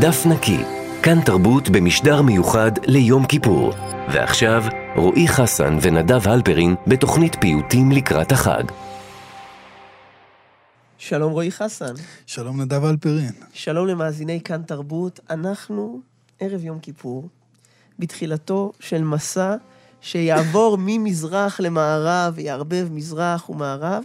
דף נקי, כאן תרבות במשדר מיוחד ליום כיפור. ועכשיו, רועי חסן ונדב הלפרין בתוכנית פיוטים לקראת החג. שלום רועי חסן. שלום נדב הלפרין. שלום למאזיני כאן תרבות. אנחנו ערב יום כיפור, בתחילתו של מסע שיעבור ממזרח למערב, יערבב מזרח ומערב,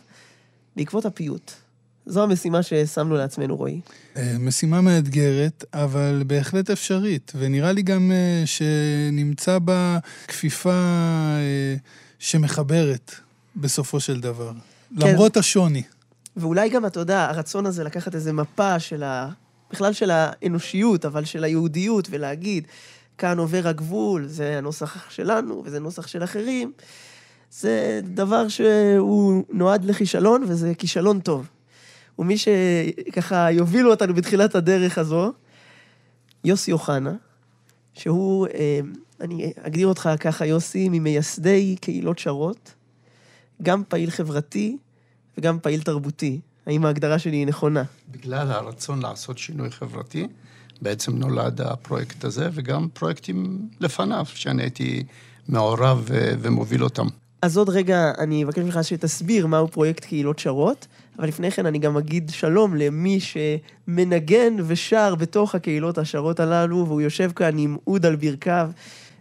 בעקבות הפיוט. זו המשימה ששמנו לעצמנו, רועי. אה, משימה מאתגרת, אבל בהחלט אפשרית, ונראה לי גם אה, שנמצא בה כפיפה אה, שמחברת בסופו של דבר, כן. למרות השוני. ואולי גם, אתה יודע, הרצון הזה לקחת איזה מפה של ה... בכלל של האנושיות, אבל של היהודיות, ולהגיד, כאן עובר הגבול, זה הנוסח שלנו וזה נוסח של אחרים, זה דבר שהוא נועד לכישלון, וזה כישלון טוב. ומי שככה יובילו אותנו בתחילת הדרך הזו, יוסי אוחנה, שהוא, אה, אני אגדיר אותך ככה, יוסי, ממייסדי קהילות שרות, גם פעיל חברתי וגם פעיל תרבותי. האם ההגדרה שלי היא נכונה? בגלל הרצון לעשות שינוי חברתי, בעצם נולד הפרויקט הזה, וגם פרויקטים לפניו, שאני הייתי מעורב ומוביל אותם. אז עוד רגע אני אבקש ממך שתסביר מהו פרויקט קהילות שרות, אבל לפני כן אני גם אגיד שלום למי שמנגן ושר בתוך הקהילות השרות הללו, והוא יושב כאן עם אוד על ברכיו.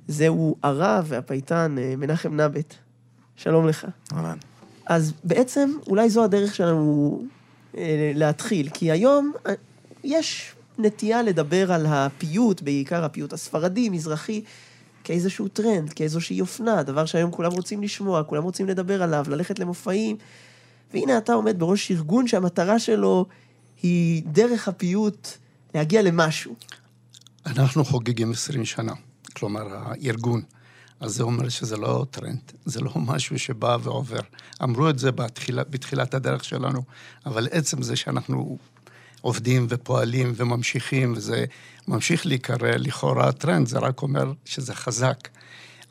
זהו הרב והפייטן אה, מנחם נבט. שלום לך. אהלן. אז בעצם אולי זו הדרך שלנו אה, להתחיל, כי היום אה, יש נטייה לדבר על הפיוט, בעיקר הפיוט הספרדי, מזרחי, כאיזשהו טרנד, כאיזושהי אופנה, דבר שהיום כולם רוצים לשמוע, כולם רוצים לדבר עליו, ללכת למופעים. והנה אתה עומד בראש ארגון שהמטרה שלו היא דרך הפיוט להגיע למשהו. אנחנו חוגגים 20 שנה, כלומר הארגון. אז זה אומר שזה לא טרנד, זה לא משהו שבא ועובר. אמרו את זה בתחילה, בתחילת הדרך שלנו, אבל עצם זה שאנחנו עובדים ופועלים וממשיכים, וזה ממשיך להיקרא לכאורה טרנד, זה רק אומר שזה חזק.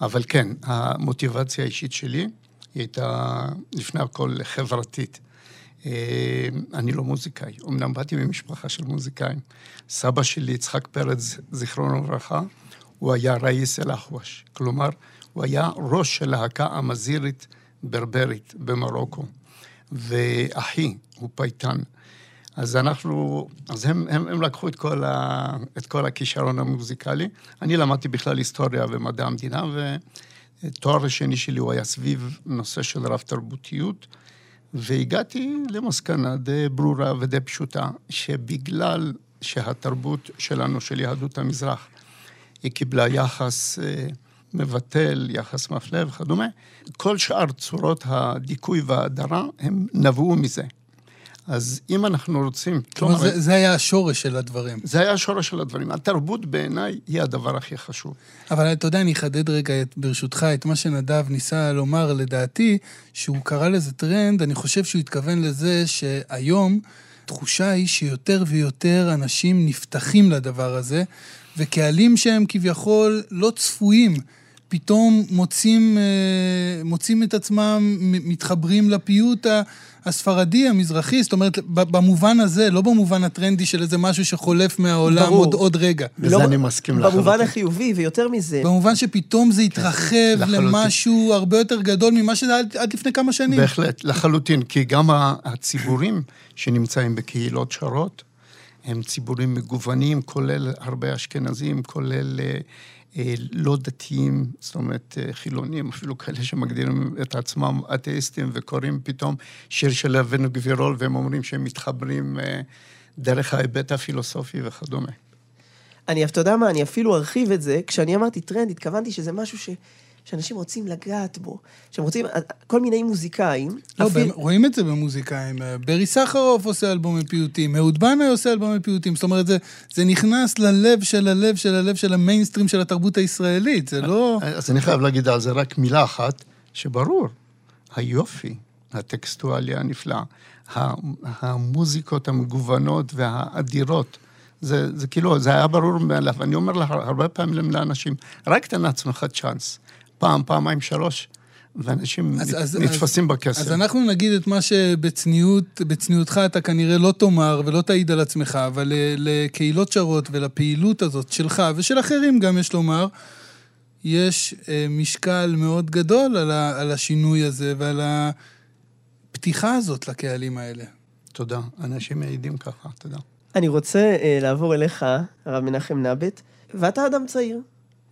אבל כן, המוטיבציה האישית שלי היא הייתה לפני הכל חברתית. אה, אני לא מוזיקאי, אמנם באתי ממשפחה של מוזיקאים. סבא שלי, יצחק פרץ, זיכרונו לברכה, הוא היה رايس الأحواش, כלומר, הוא היה ראש של להקה אמזירית ברברית במרוקו. ואחי הוא פייטן. אז אנחנו, אז הם, הם, הם לקחו את כל, ה, את כל הכישרון המוזיקלי. אני למדתי בכלל היסטוריה ומדעי המדינה, ותואר השני שלי הוא היה סביב נושא של רב תרבותיות, והגעתי למסקנה די ברורה ודי פשוטה, שבגלל שהתרבות שלנו, של יהדות המזרח, היא קיבלה יחס אה, מבטל, יחס מפלה וכדומה, כל שאר צורות הדיכוי וההדרה, הם נבעו מזה. אז אם אנחנו רוצים... כלומר, זה, זה היה השורש של הדברים. זה היה השורש של הדברים. התרבות בעיניי היא הדבר הכי חשוב. אבל אתה יודע, אני אחדד רגע, את, ברשותך, את מה שנדב ניסה לומר, לדעתי, שהוא קרא לזה טרנד, אני חושב שהוא התכוון לזה שהיום, תחושה היא שיותר ויותר אנשים נפתחים לדבר הזה, וקהלים שהם כביכול לא צפויים. פתאום מוצאים, אה, מוצאים את עצמם, מתחברים לפיוט הספרדי, המזרחי, זאת אומרת, במובן הזה, לא במובן הטרנדי של איזה משהו שחולף מהעולם עוד, עוד רגע. בזה לא, אני מסכים לחלוטין. במובן החיובי, ויותר מזה. במובן שפתאום זה התרחב כן, למשהו הרבה יותר גדול ממה שזה עד, עד לפני כמה שנים. בהחלט, לחלוטין, כי גם הציבורים שנמצאים בקהילות שרות, הם ציבורים מגוונים, כולל הרבה אשכנזים, כולל אה, לא דתיים, זאת אומרת אה, חילונים, אפילו כאלה שמגדירים את עצמם אתאיסטים וקוראים פתאום שיר של אבן גבירול והם אומרים שהם מתחברים אה, דרך ההיבט הפילוסופי וכדומה. אני, אתה יודע מה, אני אפילו ארחיב את זה. כשאני אמרתי טרנד, התכוונתי שזה משהו ש... שאנשים רוצים לגעת בו, שהם רוצים, כל מיני מוזיקאים. לא, אפילו... רואים את זה במוזיקאים. ברי סחרוף עושה אלבומי פיוטים, אהוד בנאי עושה אלבומי פיוטים. זאת אומרת, זה, זה נכנס ללב של הלב של הלב של המיינסטרים של התרבות הישראלית, זה לא... אז אני חייב להגיד על זה רק מילה אחת, שברור, היופי, הטקסטואלי הנפלא, המוזיקות המגוונות והאדירות, זה, זה כאילו, זה היה ברור מאליו. אני אומר לה, הרבה פעמים לאנשים, רק תן לעצמך צ'אנס. פעם, פעמיים, שלוש, ואנשים אז- אז- נתפסים בכסף. אז אנחנו נגיד את מה שבצניעות, בצניעותך אתה כנראה לא תאמר ולא תעיד על עצמך, אבל ל- לקהילות שרות ולפעילות הזאת שלך ושל אחרים גם יש לומר, יש אה, משקל מאוד גדול על, ה, על השינוי הזה ועל הפתיחה הזאת לקהלים האלה. תודה. אנשים מעידים ככה, תודה. אני רוצה אה, לעבור אליך, הרב מנחם נבט, ואתה אדם צעיר.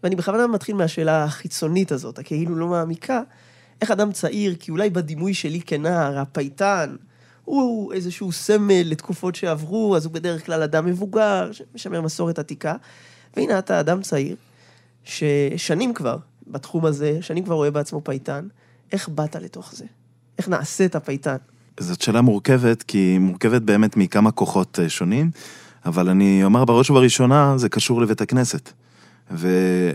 ואני בכוונה מתחיל מהשאלה החיצונית הזאת, הכאילו לא מעמיקה. איך אדם צעיר, כי אולי בדימוי שלי כנער, הפייטן, הוא איזשהו סמל לתקופות שעברו, אז הוא בדרך כלל אדם מבוגר, שמשמר מסורת עתיקה. והנה אתה אדם צעיר, ששנים כבר בתחום הזה, שנים כבר רואה בעצמו פייטן. איך באת לתוך זה? איך נעשית פייטן? זאת שאלה מורכבת, כי היא מורכבת באמת מכמה כוחות אה, שונים, אבל אני אומר בראש ובראשונה, זה קשור לבית הכנסת. ו,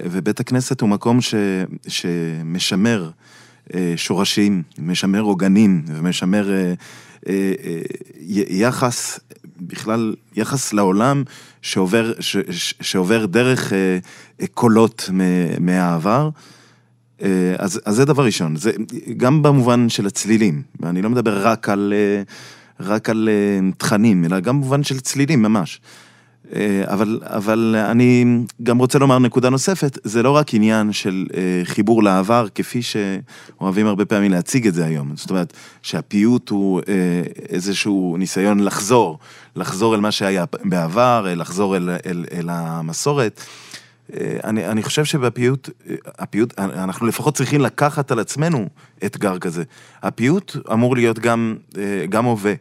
ובית הכנסת הוא מקום ש, שמשמר אה, שורשים, משמר עוגנים, ומשמר אה, אה, אה, יחס, בכלל, יחס לעולם שעובר, ש, ש, שעובר דרך אה, אה, קולות מ- מהעבר. אה, אז, אז זה דבר ראשון, זה גם במובן של הצלילים, ואני לא מדבר רק על, רק על תכנים, אלא גם במובן של צלילים ממש. אה, אבל, אבל אני גם רוצה לומר נקודה נוספת, זה לא רק עניין של אה, חיבור לעבר, כפי שאוהבים הרבה פעמים להציג את זה היום. זאת אומרת, שהפיוט הוא אה, איזשהו ניסיון לחזור, לחזור אל מה שהיה בעבר, לחזור אל, אל, אל המסורת. אני, אני חושב שבפיוט, הפיוט, אנחנו לפחות צריכים לקחת על עצמנו אתגר כזה. הפיוט אמור להיות גם, גם הווה.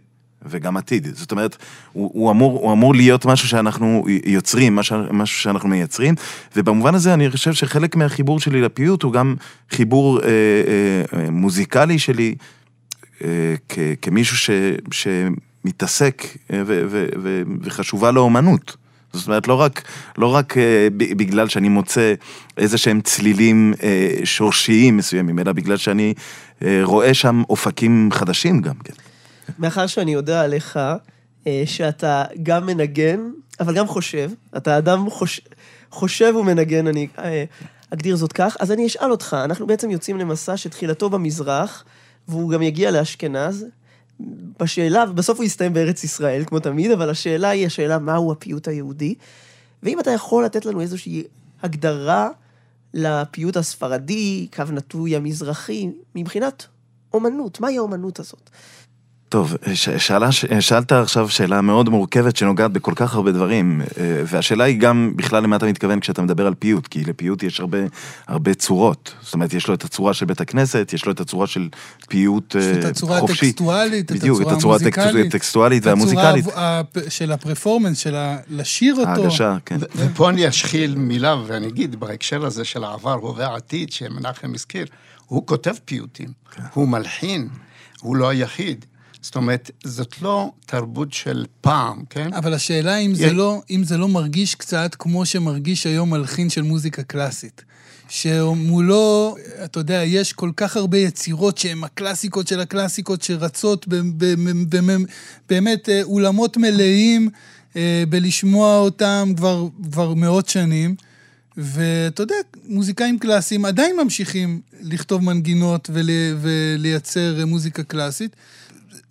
וגם עתיד. זאת אומרת, הוא, הוא, אמור, הוא אמור להיות משהו שאנחנו יוצרים, משהו, משהו שאנחנו מייצרים, ובמובן הזה אני חושב שחלק מהחיבור שלי לפיוט הוא גם חיבור אה, אה, מוזיקלי שלי, אה, כ, כמישהו ש, שמתעסק אה, ו, ו, ו, וחשובה לו אומנות. זאת אומרת, לא רק, לא רק אה, בגלל שאני מוצא איזה שהם צלילים אה, שורשיים מסוימים, אלא בגלל שאני אה, רואה שם אופקים חדשים גם כן. מאחר שאני יודע עליך אה, שאתה גם מנגן, אבל גם חושב, אתה אדם חוש... חושב ומנגן, אני אה, אגדיר זאת כך, אז אני אשאל אותך, אנחנו בעצם יוצאים למסע שתחילתו במזרח, והוא גם יגיע לאשכנז. בשאלה, בסוף הוא יסתיים בארץ ישראל, כמו תמיד, אבל השאלה היא השאלה מהו הפיוט היהודי. ואם אתה יכול לתת לנו איזושהי הגדרה לפיוט הספרדי, קו נטוי המזרחי, מבחינת אומנות, מהי האומנות הזאת? טוב, ש- שאלה, ש- שאלת עכשיו שאלה מאוד מורכבת שנוגעת בכל כך הרבה דברים, אה, והשאלה היא גם בכלל למה אתה מתכוון כשאתה מדבר על פיוט, כי לפיוט יש הרבה, הרבה צורות. זאת אומרת, יש לו את הצורה של בית הכנסת, יש לו את הצורה של פיוט יש אה, את הצורה חופשי. הטקסטואלית, את בדיוק, את הצורה הצורה המוזיקלית. הטקסטואלית את הצורה והמוזיקלית. הפ- של הפרפורמנס, של ה- לשיר אותו. ההגשה, כן. ו- ופה אני אשחיל מילה ואני אגיד, בהקשר הזה של העבר, הווה, עתיד, שמנחם הזכיר, הוא כותב פיוטים, הוא מלחין, הוא לא היחיד. זאת אומרת, זאת לא תרבות של פעם, כן? אבל השאלה אם זה, יש- לא, אם זה לא מרגיש קצת כמו שמרגיש היום מלחין של מוזיקה קלאסית. שמולו, אתה יודע, יש כל כך הרבה יצירות שהן הקלאסיקות של הקלאסיקות שרצות באמת אה, אולמות מלאים אה, בלשמוע אותם כבר, כבר מאות שנים. ואתה יודע, מוזיקאים קלאסיים עדיין ממשיכים לכתוב מנגינות ול, ולייצר מוזיקה קלאסית.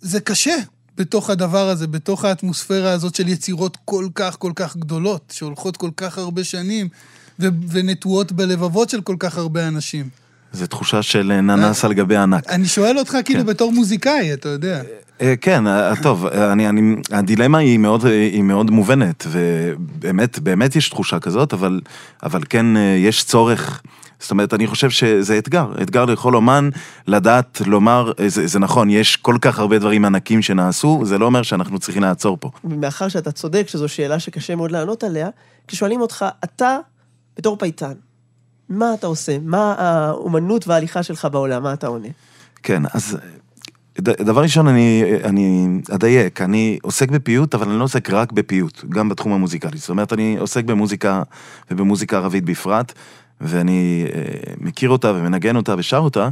זה קשה בתוך הדבר הזה, בתוך האטמוספירה הזאת של יצירות כל כך כל כך גדולות, שהולכות כל כך הרבה שנים ו- ונטועות בלבבות של כל כך הרבה אנשים. זו תחושה של אה, ננס על גבי ענק. אני שואל אותך כאילו בתור מוזיקאי, אתה יודע. אה, כן, אה, טוב, אה, אני, אני, הדילמה היא מאוד, היא מאוד מובנת, ובאמת, באמת יש תחושה כזאת, אבל, אבל כן, יש צורך, זאת אומרת, אני חושב שזה אתגר, אתגר לכל אומן לדעת לומר, זה, זה נכון, יש כל כך הרבה דברים ענקים שנעשו, זה לא אומר שאנחנו צריכים לעצור פה. מאחר שאתה צודק שזו שאלה שקשה מאוד לענות עליה, כששואלים אותך, אתה, בתור פייטן, מה אתה עושה? מה האומנות וההליכה שלך בעולם? מה אתה עונה? כן, אז דבר ראשון, אני, אני אדייק, אני עוסק בפיוט, אבל אני לא עוסק רק בפיוט, גם בתחום המוזיקלי. זאת אומרת, אני עוסק במוזיקה, ובמוזיקה ערבית בפרט, ואני אה, מכיר אותה ומנגן אותה ושר אותה.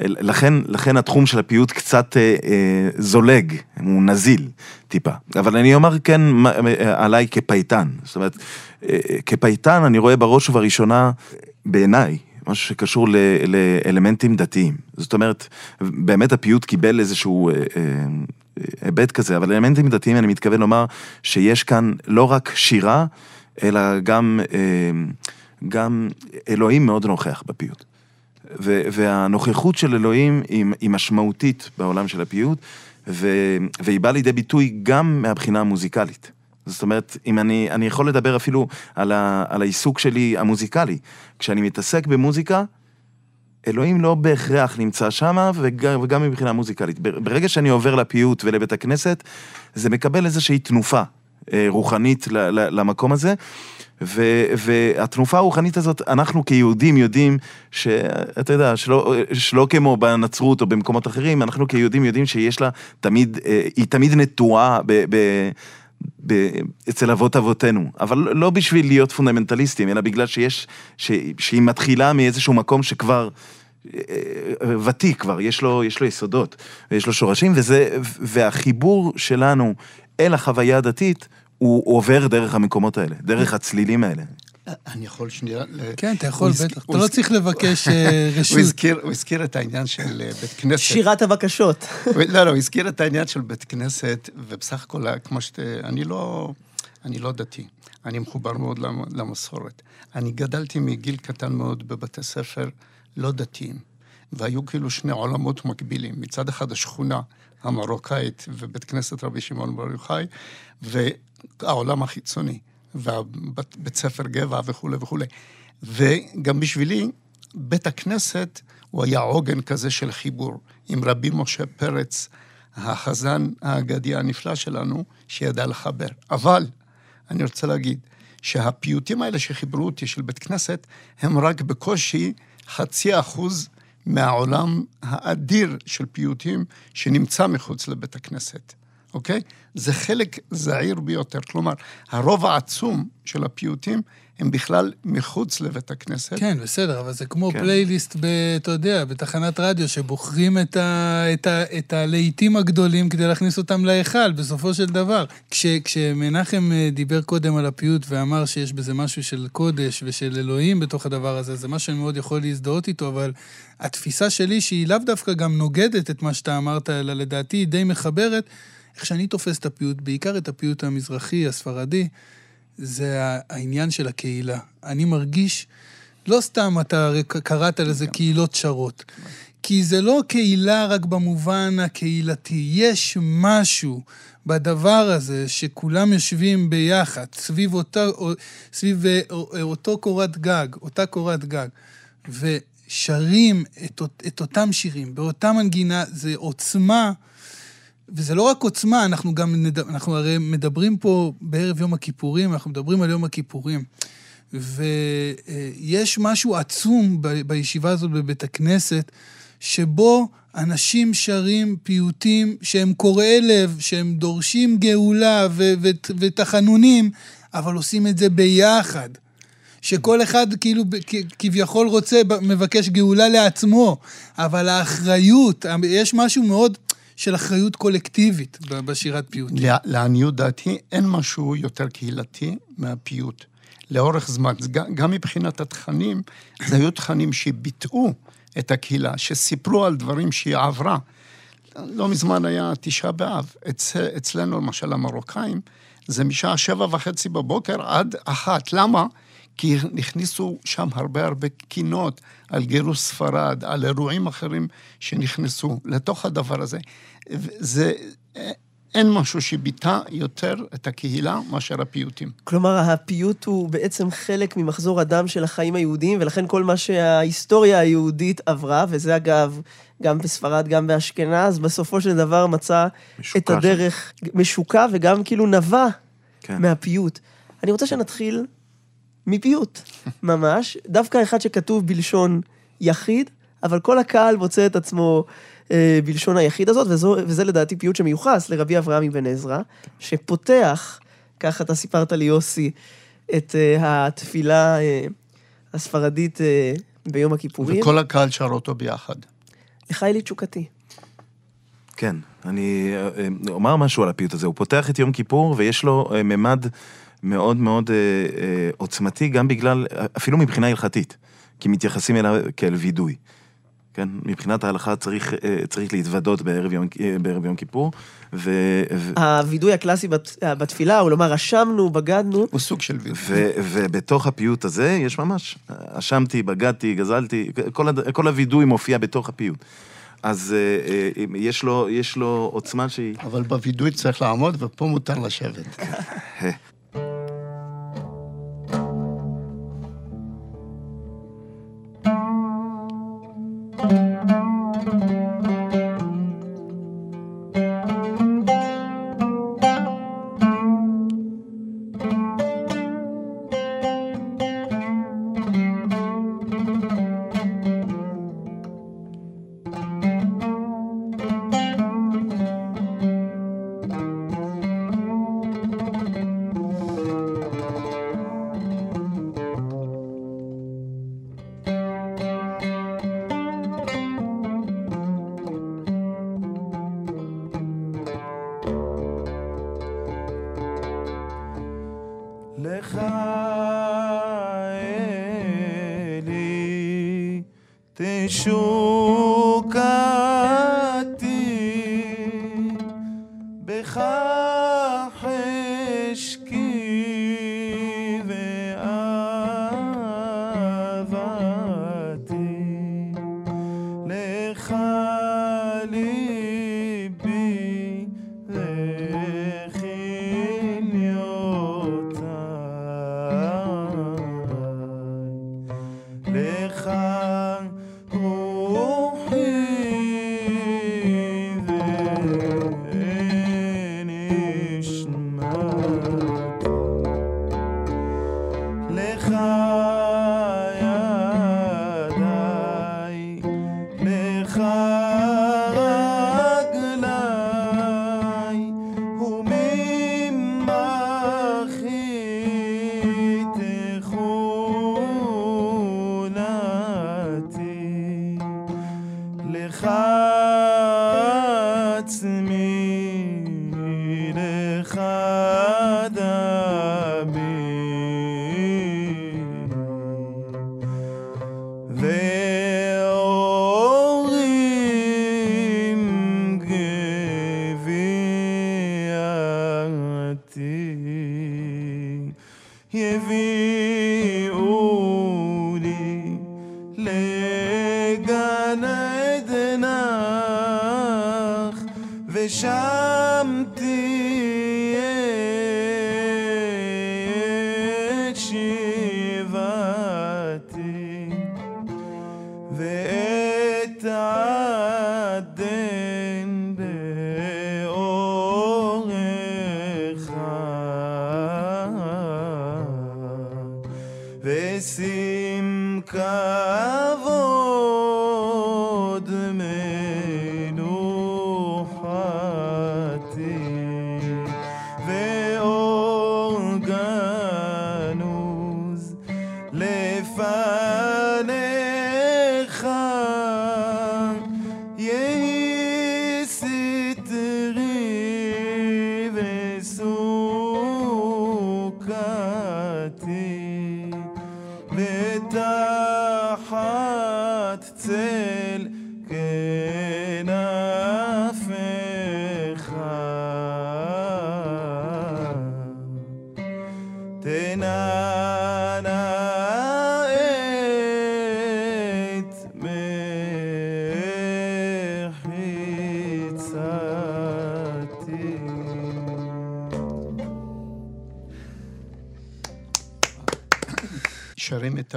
לכן, לכן התחום של הפיוט קצת אה, אה, זולג, הוא נזיל טיפה. אבל אני אומר כן מה- אה, עליי כפייטן. זאת אומרת, כפייטן אני רואה בראש ובראשונה, בעיניי, משהו שקשור לאלמנטים דתיים. זאת אומרת, באמת הפיוט קיבל איזשהו אה, אה, היבט כזה, אבל אלמנטים דתיים, אני מתכוון לומר שיש כאן לא רק שירה, אלא גם, אה, גם אלוהים מאוד נוכח בפיוט. והנוכחות של אלוהים היא, היא משמעותית בעולם של הפיוט, והיא באה לידי ביטוי גם מהבחינה המוזיקלית. זאת אומרת, אם אני, אני יכול לדבר אפילו על, ה, על העיסוק שלי המוזיקלי. כשאני מתעסק במוזיקה, אלוהים לא בהכרח נמצא שם, וגם, וגם מבחינה מוזיקלית. ברגע שאני עובר לפיוט ולבית הכנסת, זה מקבל איזושהי תנופה אה, רוחנית למקום הזה. ו, והתנופה הרוחנית הזאת, אנחנו כיהודים יודעים שאתה יודע, שלא, שלא כמו בנצרות או במקומות אחרים, אנחנו כיהודים יודעים שיש לה תמיד, אה, היא תמיד נטועה ב... ב ב... אצל אבות אבותינו, אבל לא בשביל להיות פונדמנטליסטים, אלא בגלל שיש, ש... שהיא מתחילה מאיזשהו מקום שכבר אה, אה, ותיק כבר, יש לו, יש לו יסודות, ויש לו שורשים, וזה, והחיבור שלנו אל החוויה הדתית, הוא עובר דרך המקומות האלה, דרך הצלילים האלה. אני יכול שנייה... כן, אתה יכול, בטח. אתה לא צריך לבקש אה, רשות. הוא הזכיר את העניין של אה, בית כנסת. שירת הבקשות. לא, לא, הוא הזכיר את העניין של בית כנסת, ובסך הכל, כמו שאתה... אני לא... אני לא דתי, אני מחובר מאוד למסורת. אני גדלתי מגיל קטן מאוד בבתי ספר לא דתיים, והיו כאילו שני עולמות מקבילים. מצד אחד השכונה המרוקאית ובית כנסת רבי שמעון בר יוחאי, והעולם החיצוני. והבית ספר גבע וכולי וכולי. וגם בשבילי, בית הכנסת הוא היה עוגן כזה של חיבור עם רבי משה פרץ, החזן האגדי הנפלא שלנו, שידע לחבר. אבל, אני רוצה להגיד, שהפיוטים האלה שחיברו אותי של בית כנסת, הם רק בקושי חצי אחוז מהעולם האדיר של פיוטים שנמצא מחוץ לבית הכנסת. אוקיי? זה חלק זעיר ביותר. כלומר, הרוב העצום של הפיוטים הם בכלל מחוץ לבית הכנסת. כן, בסדר, אבל זה כמו כן. פלייליסט, ב, אתה יודע, בתחנת רדיו, שבוחרים את, ה, את, ה, את הלהיטים הגדולים כדי להכניס אותם להיכל, בסופו של דבר. כש, כשמנחם אה, דיבר קודם על הפיוט ואמר שיש בזה משהו של קודש ושל אלוהים בתוך הדבר הזה, זה משהו שאני מאוד יכול להזדהות איתו, אבל התפיסה שלי, שהיא לאו דווקא גם נוגדת את מה שאתה אמרת, אלא לדעתי היא די מחברת, איך שאני תופס את הפיוט, בעיקר את הפיוט המזרחי, הספרדי, זה העניין של הקהילה. אני מרגיש, לא סתם אתה קראת לזה קהילות שרות, כי זה לא קהילה רק במובן הקהילתי, יש משהו בדבר הזה שכולם יושבים ביחד, סביב, אותה, סביב אה, אותו קורת גג, אותה קורת גג, ושרים את, את אותם שירים, באותה מנגינה, זה עוצמה. וזה לא רק עוצמה, אנחנו גם, אנחנו הרי מדברים פה בערב יום הכיפורים, אנחנו מדברים על יום הכיפורים. ויש משהו עצום בישיבה הזאת בבית הכנסת, שבו אנשים שרים פיוטים שהם קורעי לב, שהם דורשים גאולה ותחנונים, אבל עושים את זה ביחד. שכל אחד כאילו כביכול רוצה, מבקש גאולה לעצמו, אבל האחריות, יש משהו מאוד של אחריות קולקטיבית בשירת פיוט. לעניות דעתי, אין משהו יותר קהילתי מהפיוט. לאורך זמן, גם מבחינת התכנים, זה היו תכנים שביטאו את הקהילה, שסיפרו על דברים שהיא עברה. לא מזמן היה תשעה באב. אצ... אצלנו, למשל, המרוקאים, זה משעה שבע וחצי בבוקר עד אחת. למה? כי הכניסו שם הרבה הרבה קינות על גירוש ספרד, על אירועים אחרים שנכנסו לתוך הדבר הזה. זה, אין משהו שביטא יותר את הקהילה מאשר הפיוטים. כלומר, הפיוט הוא בעצם חלק ממחזור הדם של החיים היהודיים, ולכן כל מה שההיסטוריה היהודית עברה, וזה אגב, גם בספרד, גם באשכנז, בסופו של דבר מצא את הדרך משוקע וגם כאילו נבע כן. מהפיוט. אני רוצה שנתחיל מפיוט, ממש. דווקא אחד שכתוב בלשון יחיד, אבל כל הקהל מוצא את עצמו אה, בלשון היחיד הזאת, וזו, וזה לדעתי פיוט שמיוחס לרבי אברהם אבן עזרא, שפותח, ככה אתה סיפרת לי, יוסי, את אה, התפילה אה, הספרדית אה, ביום הכיפורים. וכל הקהל שר אותו ביחד. לחי לי תשוקתי. כן, אני אה, אה, אומר משהו על הפיוט הזה. הוא פותח את יום כיפור ויש לו אה, ממד מאוד מאוד עוצמתי, גם בגלל, אפילו מבחינה הלכתית. כי מתייחסים אליו כאל וידוי. כן? מבחינת ההלכה צריך, אה, צריך להתוודות בערב יום, אה, בערב יום כיפור, ו... הווידוי הקלאסי בת, בתפילה הוא לומר, אשמנו, בגדנו. הוא סוג של וידוי. ו, ובתוך הפיוט הזה יש ממש, אשמתי, בגדתי, גזלתי, כל, הד... כל הווידוי מופיע בתוך הפיוט. אז אה, יש לו, יש לו עוצמה שהיא... אבל בווידוי צריך לעמוד, ופה מותר לשבת. לך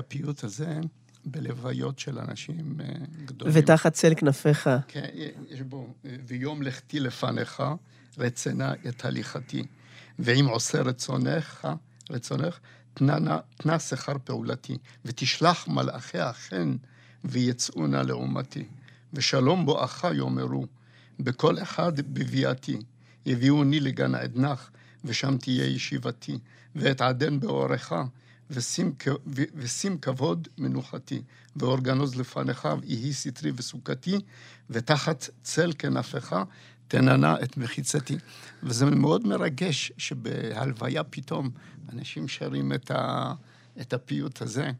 הפיוט הזה בלוויות של אנשים אה, גדולים. ותחת צל כנפיך. כן, יש בו, ויום לכתי לפניך, רצנה את הליכתי, ואם עושה רצונך, רצונך, תנה תנה שכר פעולתי, ותשלח מלאכי החן, ויצאו נא לעומתי. ושלום בואך יאמרו, בכל אחד בביאתי, יביאוני לגן עדנך, ושם תהיה ישיבתי, ואת עדן באורך, ושים, ושים כבוד מנוחתי, ואור גנוז לפניך, יהי סטרי וסוכתי, ותחת צל כנפיך, תננה את מחיצתי. וזה מאוד מרגש שבהלוויה פתאום אנשים שרים את, ה, את הפיוט הזה.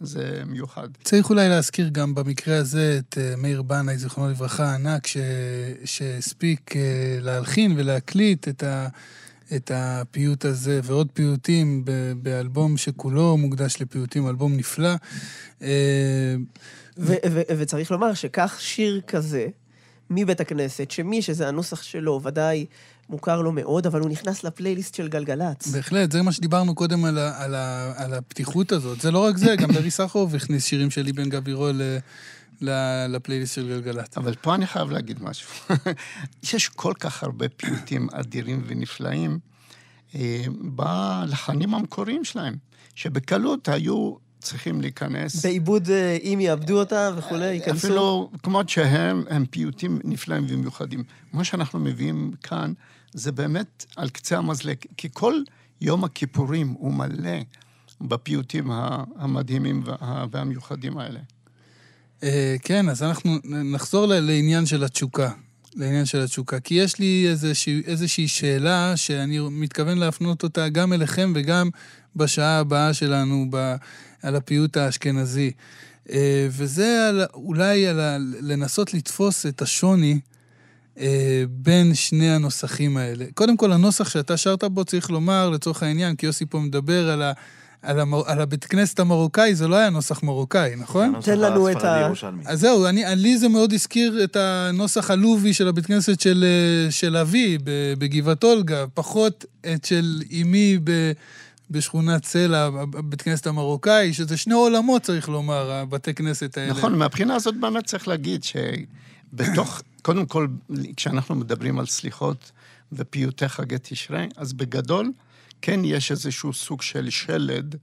זה מיוחד. צריך אולי להזכיר גם במקרה הזה את אה, מאיר בנאי, זיכרונו לברכה, הענק. שהספיק אה, להלחין ולהקליט את, ה... את הפיוט הזה ועוד פיוטים ב... באלבום שכולו מוקדש לפיוטים, אלבום נפלא. אה, ו- ו- וצריך לומר שכך שיר כזה, מבית הכנסת, שמי שזה הנוסח שלו, ודאי מוכר לו מאוד, אבל הוא נכנס לפלייליסט של גלגלצ. בהחלט, זה מה שדיברנו קודם על, ה... על, ה... על הפתיחות הזאת. זה לא רק זה, גם דרי סחרוף הכניס שירים של אבן גבירו ל... ל- לפלייליסט של גלגלצ. אבל פה אני חייב להגיד משהו. יש כל כך הרבה פיוטים אדירים ונפלאים אה, בלחנים המקוריים שלהם, שבקלות היו צריכים להיכנס. בעיבוד, אה, אם יאבדו אותה וכולי, ייכנסו. אפילו כמות שהם, הם פיוטים נפלאים ומיוחדים. מה שאנחנו מביאים כאן, זה באמת על קצה המזלג, כי כל יום הכיפורים הוא מלא בפיוטים המדהימים וה- והמיוחדים האלה. אה, כן, אז אנחנו נחזור לעניין של התשוקה. לעניין של התשוקה. כי יש לי איזושהי, איזושהי שאלה שאני מתכוון להפנות אותה גם אליכם וגם בשעה הבאה שלנו ב, על הפיוט האשכנזי. אה, וזה על, אולי על ה, לנסות לתפוס את השוני אה, בין שני הנוסחים האלה. קודם כל, הנוסח שאתה שרת בו, צריך לומר, לצורך העניין, כי יוסי פה מדבר על, ה, על, המר, על הבית כנסת המרוקאי, זה לא היה נוסח מרוקאי, נכון? תן לנו את ה- ירושלמי. אז זהו, אני, לי זה מאוד הזכיר את הנוסח הלובי של הבית כנסת של, של אבי ב- בגבעת אולגה, פחות את של אמי ב, בשכונת סלע, הבית כנסת המרוקאי, שזה שני עולמות, צריך לומר, הבתי כנסת האלה. נכון, מהבחינה הזאת באמת צריך להגיד שבתוך, קודם כל, כשאנחנו מדברים על סליחות ופיוטי חגי תשרי, אז בגדול, כן יש איזשהו סוג של שלד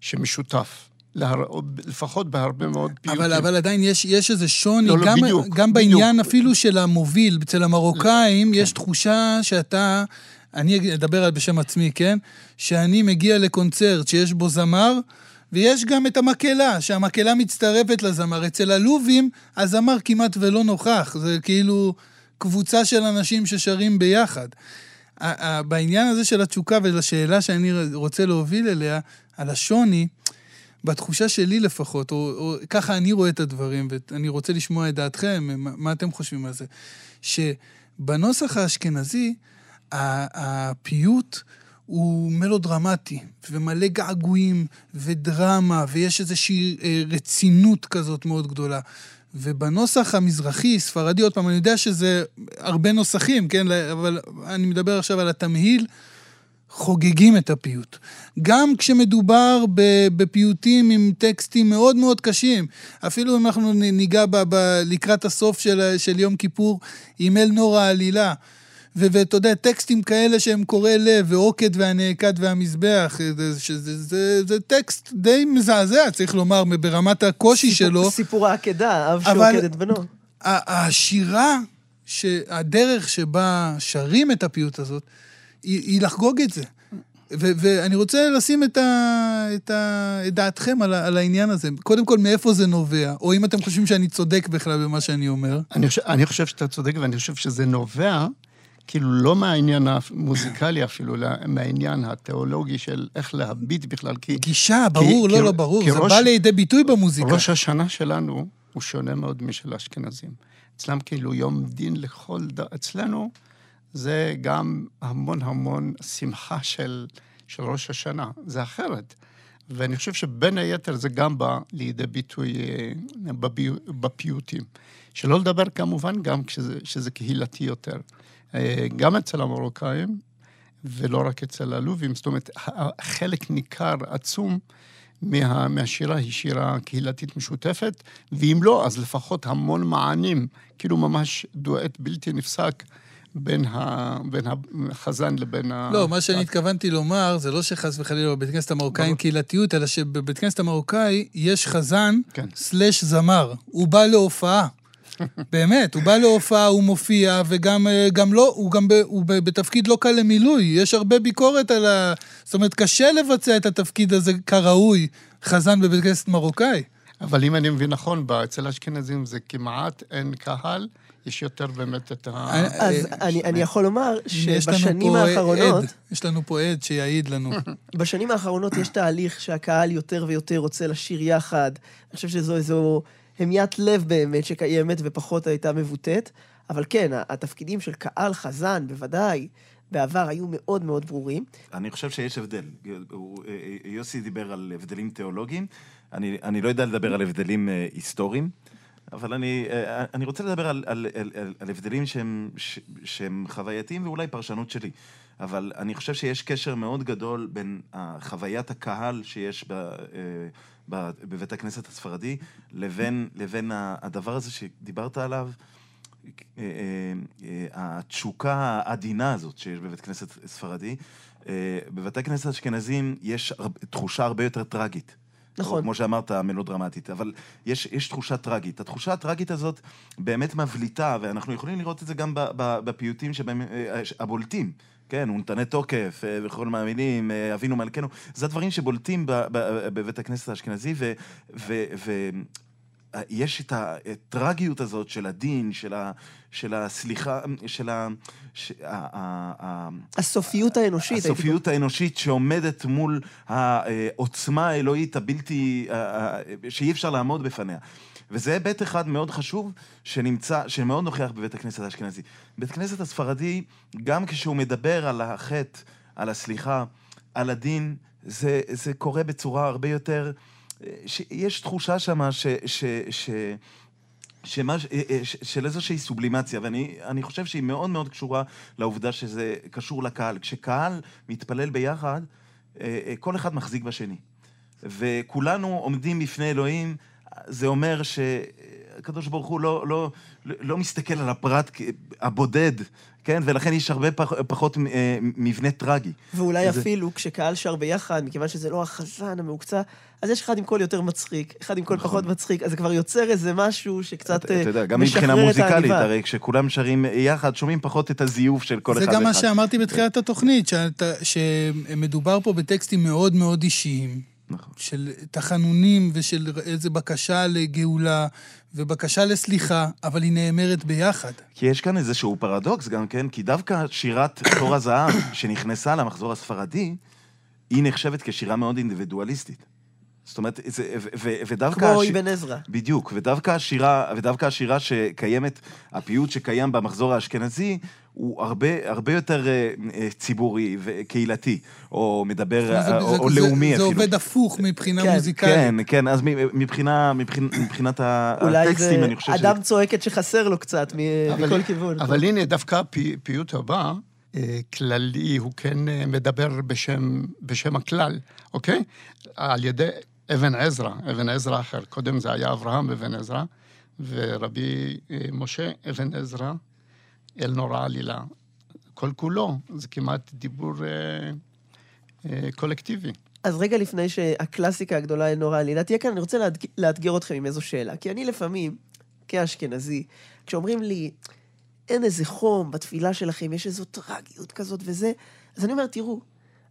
שמשותף, להר... לפחות בהרבה מאוד פיוטים. אבל, אבל עדיין יש, יש איזה שוני, לא, לא, גם, בדיוק, גם בדיוק. בעניין אפילו של המוביל. אצל המרוקאים כן. יש תחושה שאתה, אני אדבר על בשם עצמי, כן? שאני מגיע לקונצרט שיש בו זמר, ויש גם את המקהלה, שהמקהלה מצטרפת לזמר. אצל הלובים, הזמר כמעט ולא נוכח. זה כאילו קבוצה של אנשים ששרים ביחד. בעניין הזה של התשוקה ולשאלה שאני רוצה להוביל אליה, על השוני, בתחושה שלי לפחות, או, או ככה אני רואה את הדברים, ואני רוצה לשמוע את דעתכם, מה, מה אתם חושבים על זה, שבנוסח האשכנזי, הפיוט הוא מלודרמטי, ומלא געגועים, ודרמה, ויש איזושהי אה, רצינות כזאת מאוד גדולה. ובנוסח המזרחי, ספרדי, עוד פעם, אני יודע שזה הרבה נוסחים, כן? אבל אני מדבר עכשיו על התמהיל. חוגגים את הפיוט. גם כשמדובר בפיוטים עם טקסטים מאוד מאוד קשים, אפילו אם אנחנו ניגע ב- ב- לקראת הסוף של, של יום כיפור עם אל נור העלילה. ואתה יודע, טקסטים כאלה שהם קורעי לב, ועוקד והנעקד והמזבח, זה, שזה, זה, זה טקסט די מזעזע, צריך לומר, ברמת הקושי סיפור- שלו. סיפור העקדה, אב אבל- שעוקד את בנו. השירה, הדרך שבה שרים את הפיוט הזאת, היא, היא לחגוג את זה. ו- ואני רוצה לשים את, ה- את, ה- את דעתכם על, ה- על העניין הזה. קודם כל, מאיפה זה נובע, או אם אתם חושבים שאני צודק בכלל במה שאני אומר. אני חושב, אני חושב שאתה צודק, ואני חושב שזה נובע, כאילו, לא מהעניין המוזיקלי אפילו, אלא מהעניין התיאולוגי של איך להביט בכלל, כי גישה, ברור, כי- לא, כי- לא, ברור. זה ראש- בא לידי ביטוי במוזיקה. ראש השנה שלנו הוא שונה מאוד משל האשכנזים. אצלם כאילו יום דין לכל ד... אצלנו זה גם המון המון שמחה של, של ראש השנה, זה אחרת. ואני חושב שבין היתר זה גם בא לידי ביטוי אה, בבי... בפיוטים. שלא לדבר כמובן גם כשזה, שזה קהילתי יותר. אה, גם אצל המרוקאים, ולא רק אצל הלובים, זאת אומרת, חלק ניכר עצום מה, מהשירה היא שירה קהילתית משותפת, ואם לא, אז לפחות המון מענים, כאילו ממש דואט בלתי נפסק בין, ה, בין החזן לבין ה... לא, מה שאני התכוונתי לומר, זה לא שחס וחלילה בבית כנסת המרוקאי אין. קהילתיות, אלא שבבית כנסת המרוקאי יש חזן כן. סלש זמר. הוא בא להופעה. באמת, הוא בא להופעה, הוא מופיע, וגם אה, גם לא, הוא גם ב, הוא ב, בתפקיד לא קל למילוי. יש הרבה ביקורת על ה... זאת אומרת, קשה לבצע את התפקיד הזה כראוי, חזן בבית כנסת מרוקאי. אבל אם אני מבין נכון, אצל האשכנזים זה כמעט אין קהל, יש יותר באמת את ה... אה, אז אני, אני יכול לומר יש לנו שבשנים האחרונות, עד, יש לנו פה עד שיעיד לנו. בשנים האחרונות יש תהליך שהקהל יותר ויותר רוצה לשיר יחד. אני חושב שזו איזו המיית לב באמת שקיימת ופחות הייתה מבוטאת. אבל כן, התפקידים של קהל חזן, בוודאי, בעבר היו מאוד מאוד ברורים. אני חושב שיש הבדל. הוא- יוסי דיבר על הבדלים תיאולוגיים, אני, אני לא יודע לדבר על הבדלים אה, היסטוריים, אבל אני, אה, אני רוצה לדבר על, על, על, על, על הבדלים שהם, ש- שהם חווייתיים ואולי פרשנות שלי. אבל אני חושב שיש קשר מאוד גדול בין אה, חוויית הקהל שיש אה, ב, בבית הכנסת הספרדי לבין, לבין הדבר הזה שדיברת עליו. אה, אה, אה, התשוקה העדינה הזאת שיש בבית כנסת ספרדי, בבתי כנסת אשכנזים יש תחושה הרבה יותר טרגית. נכון. כמו שאמרת, מלודרמטית, אבל יש, יש תחושה טרגית. התחושה הטרגית הזאת באמת מבליטה, ואנחנו יכולים לראות את זה גם בפיוטים שבהם, הבולטים. כן, ונתנה תוקף, אה, וכל מאמינים, אה, אבינו מלכנו. זה הדברים שבולטים בבית הכנסת האשכנזי, ו... יש את הטרגיות הזאת של הדין, של, ה, של הסליחה, של ה... ש, ה, ה, ה הסופיות האנושית. הייתי הסופיות האנושית שעומדת מול העוצמה האלוהית הבלתי... ה- ה- שאי אפשר לעמוד בפניה. וזה היבט אחד מאוד חשוב שנמצא, שמאוד נוכח בבית הכנסת האשכנזי. בית הכנסת הספרדי, גם כשהוא מדבר על החטא, על הסליחה, על הדין, זה, זה קורה בצורה הרבה יותר... יש תחושה שמה ש... ש, ש שמה, ש- ש- של איזושהי סובלימציה, ואני אני חושב שהיא מאוד מאוד קשורה לעובדה שזה קשור לקהל. כשקהל מתפלל ביחד, אה, אה, כל אחד מחזיק בשני. וכולנו עומדים בפני אלוהים, זה אומר שהקדוש ברוך הוא לא, לא, לא מסתכל על הפרט הבודד, כן? ולכן יש הרבה פח, פחות אה, מבנה טרגי. ואולי זה- אפילו כשקהל שר ביחד, מכיוון שזה לא החזן המהוקצע, אז יש אחד עם קול יותר מצחיק, אחד עם קול נכון. פחות מצחיק, אז זה כבר יוצר איזה משהו שקצת אה, אתה יודע, גם משחרר מבחינה את מוזיקלית, העניבה. הרי כשכולם שרים יחד, שומעים פחות את הזיוף של כל אחד זה ואחד. גם מה שאמרתי בתחילת התוכנית, שאתה- שמדובר פה בטקסטים מאוד מאוד אישיים, נכון. של תחנונים ושל איזה בקשה לגאולה ובקשה לסליחה, אבל היא נאמרת ביחד. כי יש כאן איזשהו פרדוקס גם כן, כי דווקא שירת תור הזהב, שנכנסה למחזור הספרדי, היא נחשבת כשירה מאוד אינדיבידואליסטית. זאת אומרת, זה, ו, ו, ודווקא... כמו הש- אבן עזרא. בדיוק, ודווקא השירה, ודווקא השירה שקיימת, הפיוט שקיים במחזור האשכנזי, הוא הרבה, הרבה יותר אה, אה, ציבורי וקהילתי, או מדבר, זה- אה, או, זה- או זה- לאומי זה אפילו. עובד הפוך מבחינה כן, מוזיקלית. כן, כן, אז מבחינה, מבחינת, מבחינת אולי הטקסטים, זה אני חושב שזה... אדם צועקת שחסר לו קצת מכל כיוון. אבל הנה, דווקא הפיוט הבא, כללי, הוא כן אה, מדבר בשם, בשם הכלל, אוקיי? על ידי אבן עזרא, אבן עזרא אחר. קודם זה היה אברהם אבן עזרא, ורבי אה, משה אבן עזרא, אל נורא עלילה. כל כולו, זה כמעט דיבור אה, אה, קולקטיבי. אז רגע לפני שהקלאסיקה הגדולה אל נורא עלילה תהיה כאן, אני רוצה לאתג- לאתגר אתכם עם איזו שאלה. כי אני לפעמים, כאשכנזי, כשאומרים לי, אין איזה חום בתפילה שלכם, יש איזו טרגיות כזאת וזה, אז אני אומר, תראו,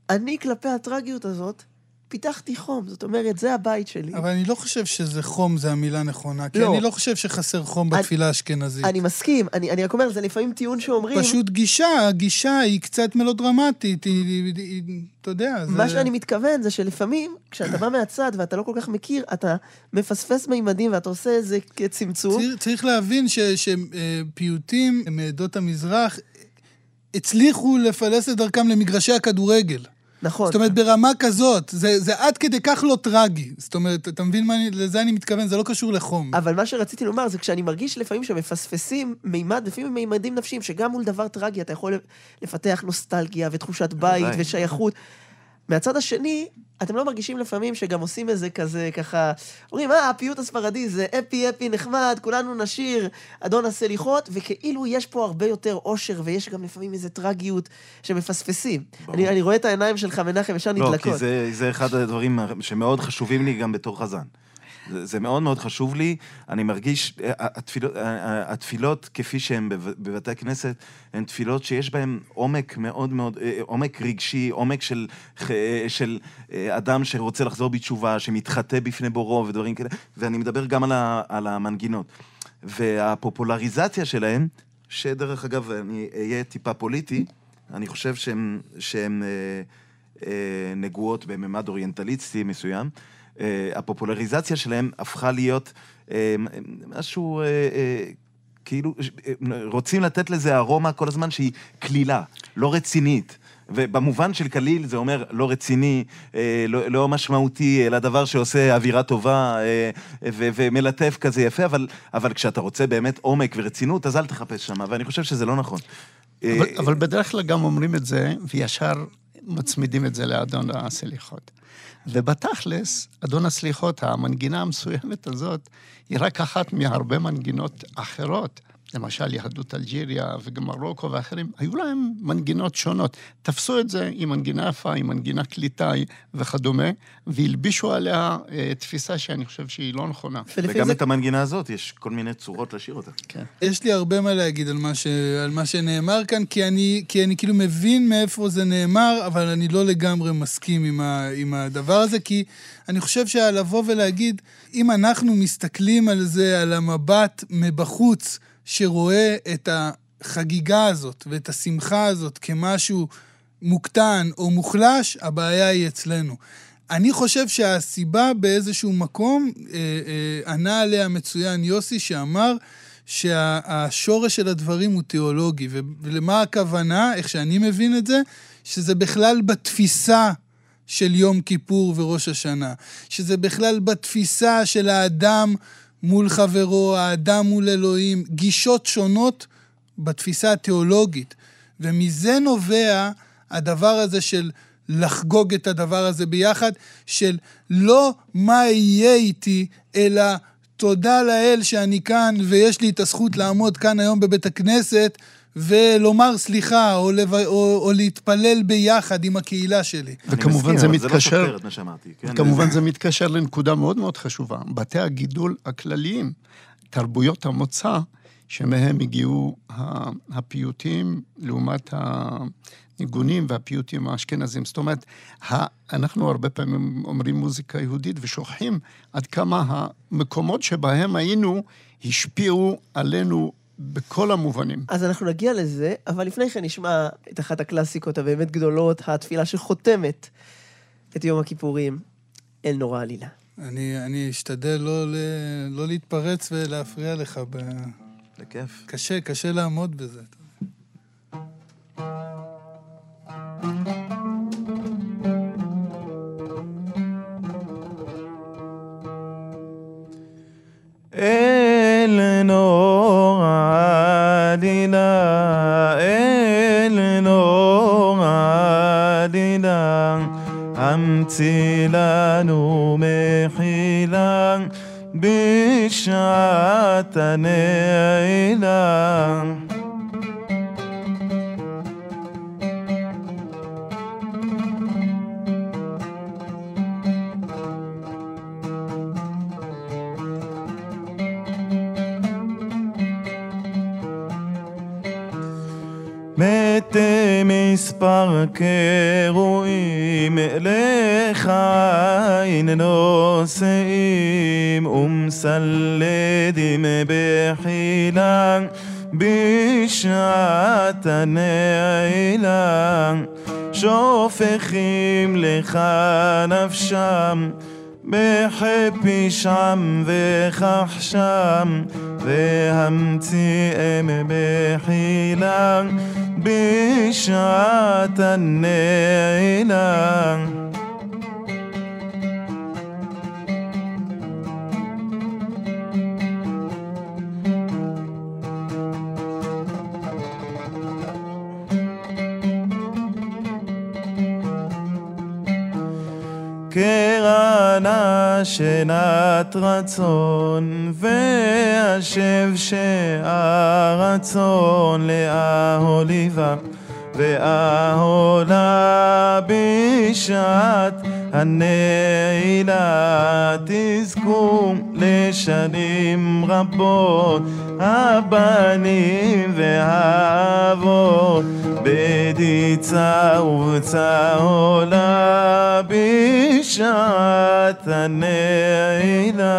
אני כלפי הטרגיות הזאת, פיתחתי חום. זאת אומרת, זה הבית שלי. אבל אני לא חושב שזה חום זה המילה נכונה, כי לא. אני לא חושב שחסר חום אני- בתפילה האשכנזית. אני מסכים, אני, אני רק אומר, זה לפעמים טיעון שאומרים... פשוט גישה, הגישה היא קצת מלודרמטית, היא, היא, היא, אתה יודע, זה... מה שאני מתכוון זה שלפעמים, כשאתה בא מהצד ואתה לא כל כך מכיר, אתה מפספס מימדים ואתה עושה איזה צמצום. צריך, צריך להבין ש- שפיוטים מעדות המזרח הצליחו לפלס את דרכם למגרשי הכדורגל. נכון. זאת אומרת, ברמה כזאת, זה, זה עד כדי כך לא טרגי. זאת אומרת, אתה מבין מה אני, לזה אני מתכוון, זה לא קשור לחום. אבל מה שרציתי לומר זה כשאני מרגיש לפעמים שמפספסים מימד, לפעמים מימדים נפשיים, שגם מול דבר טרגי אתה יכול לפתח נוסטלגיה ותחושת בית. ושייכות. מהצד השני, אתם לא מרגישים לפעמים שגם עושים איזה כזה, ככה, אומרים, אה, הפיוט הספרדי זה אפי אפי נחמד, כולנו נשיר, אדון הסליחות, וכאילו יש פה הרבה יותר אושר, ויש גם לפעמים איזה טרגיות שמפספסים. אני, אני רואה את העיניים שלך, מנחם, ישר לא, נדלקות. כי זה, זה אחד הדברים שמאוד חשובים לי גם בתור חזן. זה, מאוד מאוד חשוב לי, אני מרגיש, התפילות, התפילות כפי שהן בב- בבתי הכנסת, הן תפילות שיש בהן עומק מאוד מאוד, אה, עומק רגשי, עומק של, של אה, אדם שרוצה לחזור בתשובה, שמתחטא בפני בורו ודברים כאלה, ואני מדבר גם על, ה, על המנגינות. והפופולריזציה שלהם, שדרך אגב, אני אהיה טיפה פוליטי, אני חושב שהן אה, אה, נגועות בממד אוריינטליסטי מסוים. אה, הפופולריזציה שלהם הפכה להיות אה, משהו... אה, אה, כאילו, אה, רוצים לתת לזה ארומה כל הזמן שהיא קלילה, לא רצינית. ובמובן של קליל זה אומר לא רציני, אה, לא, לא משמעותי, אלא דבר שעושה אווירה טובה אה, ו- ומלטף כזה יפה, אבל, אבל כשאתה רוצה באמת עומק ורצינות, אז אל תחפש שם, ואני חושב שזה לא נכון. אבל, אבל בדרך כלל גם אומרים את זה, וישר מצמידים את זה לאדון הסליחות. ובתכלס, אדון הסליחות, המנגינה המסוימת הזאת, היא רק אחת מהרבה מנגינות אחרות. למשל יהדות אלג'יריה וגם מרוקו ואחרים, היו להם מנגינות שונות. תפסו את זה עם מנגינה יפה, עם מנגינה קליטה וכדומה, והלבישו עליה אה, תפיסה שאני חושב שהיא לא נכונה. וגם זה... את המנגינה הזאת, יש כל מיני צורות לשיר אותה. כן. יש לי הרבה מה להגיד על מה, ש... על מה שנאמר כאן, כי אני, כי אני כאילו מבין מאיפה זה נאמר, אבל אני לא לגמרי מסכים עם, ה... עם הדבר הזה, כי אני חושב שלבוא ולהגיד, אם אנחנו מסתכלים על זה, על המבט מבחוץ, שרואה את החגיגה הזאת ואת השמחה הזאת כמשהו מוקטן או מוחלש, הבעיה היא אצלנו. אני חושב שהסיבה באיזשהו מקום, אה, אה, ענה עליה מצוין יוסי, שאמר שהשורש של הדברים הוא תיאולוגי. ולמה הכוונה, איך שאני מבין את זה, שזה בכלל בתפיסה של יום כיפור וראש השנה. שזה בכלל בתפיסה של האדם מול חברו, האדם מול אלוהים, גישות שונות בתפיסה התיאולוגית. ומזה נובע הדבר הזה של לחגוג את הדבר הזה ביחד, של לא מה יהיה איתי, אלא תודה לאל שאני כאן ויש לי את הזכות לעמוד כאן היום בבית הכנסת ולומר סליחה, או, לב... או, או להתפלל ביחד עם הקהילה שלי. וכמובן זה מתקשר, זה לא סותר את מה שאמרתי. כן? כמובן זה מתקשר לנקודה מאוד מאוד חשובה. בתי הגידול הכלליים, תרבויות המוצא, שמהם הגיעו הפיוטים לעומת הניגונים והפיוטים האשכנזים. זאת אומרת, אנחנו הרבה פעמים אומרים מוזיקה יהודית ושוכחים עד כמה המקומות שבהם היינו השפיעו עלינו בכל המובנים. אז אנחנו נגיע לזה, אבל לפני כן נשמע את אחת הקלאסיקות הבאמת גדולות, התפילה שחותמת את יום הכיפורים, אל נורא עלילה. אני, אני אשתדל לא, ל, לא להתפרץ ולהפריע לך. ב... בכיף. קשה, קשה לעמוד בזה. אל המציא לנו מחילה בשעת הנעילה. מתי מספר קרואים, לך אין נושאים, ומסלדים בחילה, בשעת הנעילה, שופכים לך נפשם. בחפי שם וכחשם, והמציאם בחילה בשעת הנעילה. קרנה שנת רצון, והשב שהרצון לאהוליבה, ואהולה בשעת הנעילה תזכו לשנים רבות, הבנים והאבות, בדיצה ובצהולה בשעת הנעילה.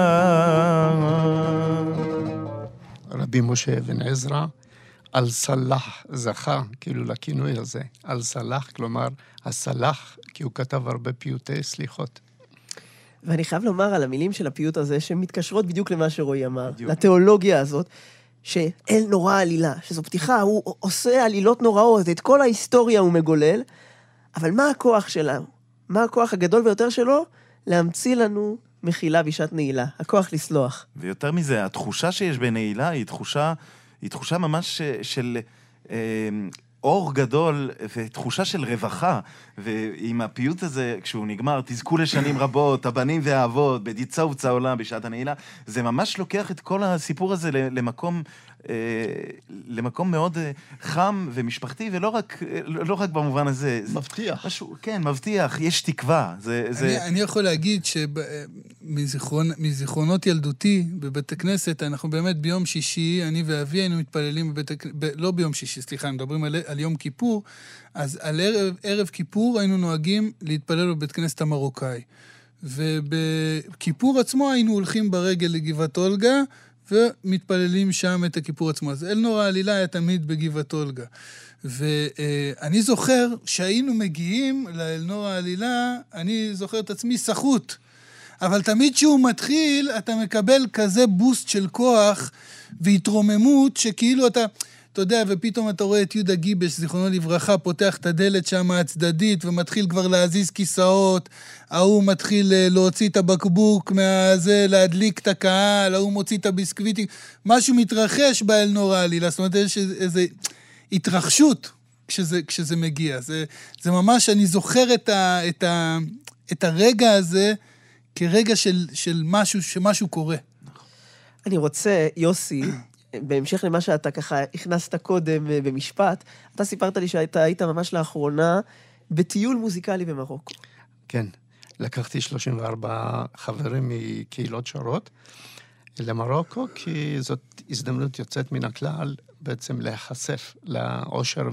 רבי משה אבן עזרא, אל-סלאח זכה, כאילו לכינוי הזה, אל-סלאח, כלומר, הסלאח, כי הוא כתב הרבה פיוטי סליחות. ואני חייב לומר על המילים של הפיוט הזה, שהן מתקשרות בדיוק למה שרועי אמר, בדיוק. לתיאולוגיה הזאת, שאל נורא עלילה, שזו פתיחה, הוא עושה עלילות נוראות, את כל ההיסטוריה הוא מגולל, אבל מה הכוח שלנו? מה הכוח הגדול ביותר שלו? להמציא לנו מחילה בשעת נעילה, הכוח לסלוח. ויותר מזה, התחושה שיש בנעילה היא תחושה, היא תחושה ממש של אה, אור גדול ותחושה של רווחה. ועם הפיוט הזה, כשהוא נגמר, תזכו לשנים רבות, הבנים והאבות, בדיצה ובצע עולם בשעת הנעילה, זה ממש לוקח את כל הסיפור הזה למקום, למקום מאוד אה, חם ומשפחתי, ולא רק, לא רק במובן הזה. מבטיח. משהו, כן, מבטיח, יש תקווה. זה, זה... אני, אני יכול להגיד שמזיכרונות ילדותי בבית הכנסת, אנחנו באמת ביום שישי, אני ואבי היינו מתפללים בבית הכנסת, לא ביום שישי, סליחה, מדברים על, על יום כיפור, אז על ערב, ערב כיפור היינו נוהגים להתפלל בבית כנסת המרוקאי. ובכיפור עצמו היינו הולכים ברגל לגבעת אולגה, ומתפללים שם את הכיפור עצמו. אז אלנור העלילה היה תמיד בגבעת אולגה. ואני זוכר שהיינו מגיעים לאלנור העלילה, אני זוכר את עצמי סחוט. אבל תמיד כשהוא מתחיל, אתה מקבל כזה בוסט של כוח והתרוממות, שכאילו אתה... אתה יודע, ופתאום אתה רואה את יהודה גיבש, זיכרונו לברכה, פותח את הדלת שם הצדדית ומתחיל כבר להזיז כיסאות, ההוא מתחיל אה, להוציא את הבקבוק מהזה, להדליק את הקהל, ההוא מוציא את הביסקוויטים, משהו מתרחש באלנור העלילה, זאת אומרת, יש איזו התרחשות כשזה, כשזה מגיע. זה, זה ממש, אני זוכר את, ה, את, ה, את הרגע הזה כרגע של, של משהו, שמשהו קורה. אני רוצה, יוסי, בהמשך למה שאתה ככה הכנסת קודם אה, במשפט, אתה סיפרת לי שאתה היית ממש לאחרונה בטיול מוזיקלי במרוקו. כן, לקחתי 34 חברים מקהילות שורות למרוקו, כי זאת הזדמנות יוצאת מן הכלל בעצם להיחשף לעושר